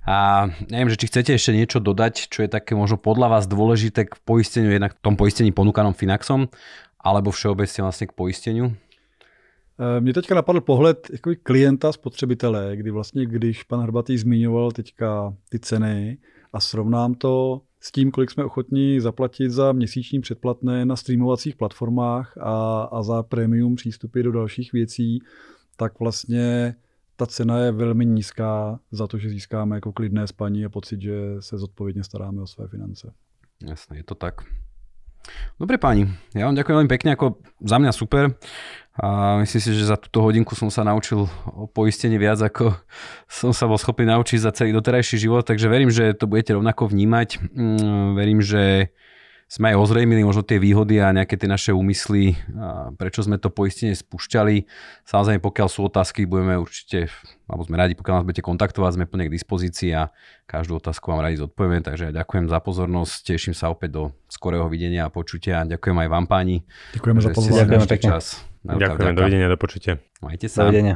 B: A neviem, že či chcete ešte niečo dodať, čo je také možno podľa vás dôležité k poisteniu, jednak tom poistení ponúkanom Finaxom, alebo všeobecne vlastne k poisteniu?
C: E, Mně teďka napadl pohled jako klienta, spotřebitele, kdy vlastně, když pan Hrbatý zmiňoval teďka ty ceny a srovnám to s tím, kolik jsme ochotní zaplatit za měsíční předplatné na streamovacích platformách a, a za premium přístupy do dalších věcí, tak vlastně ta cena je velmi nízká za to, že získáme jako klidné spaní a pocit, že se zodpovědně staráme o své finance.
B: Jasné, je to tak. Dobre páni, ja vám ďakujem veľmi pekne, ako za mňa super. A myslím si, že za túto hodinku som sa naučil o poistení viac, ako som sa bol schopný naučiť za celý doterajší život, takže verím, že to budete rovnako vnímať. Mm, verím, že sme aj ozrejmili možno tie výhody a nejaké tie naše úmysly, prečo sme to poistenie spúšťali. Samozrejme, pokiaľ sú otázky, budeme určite, alebo sme radi, pokiaľ nás budete kontaktovať, sme plne k dispozícii a každú otázku vám radi zodpovieme. Takže ja ďakujem za pozornosť, teším sa opäť do skorého videnia a počutia. Ďakujem aj vám páni.
C: Ďakujeme za pozornosť.
D: Ďakujeme pekne.
B: Čas.
A: Ďakujem, dovidenia, do počutia.
B: Majte sa.
D: Dovidenia.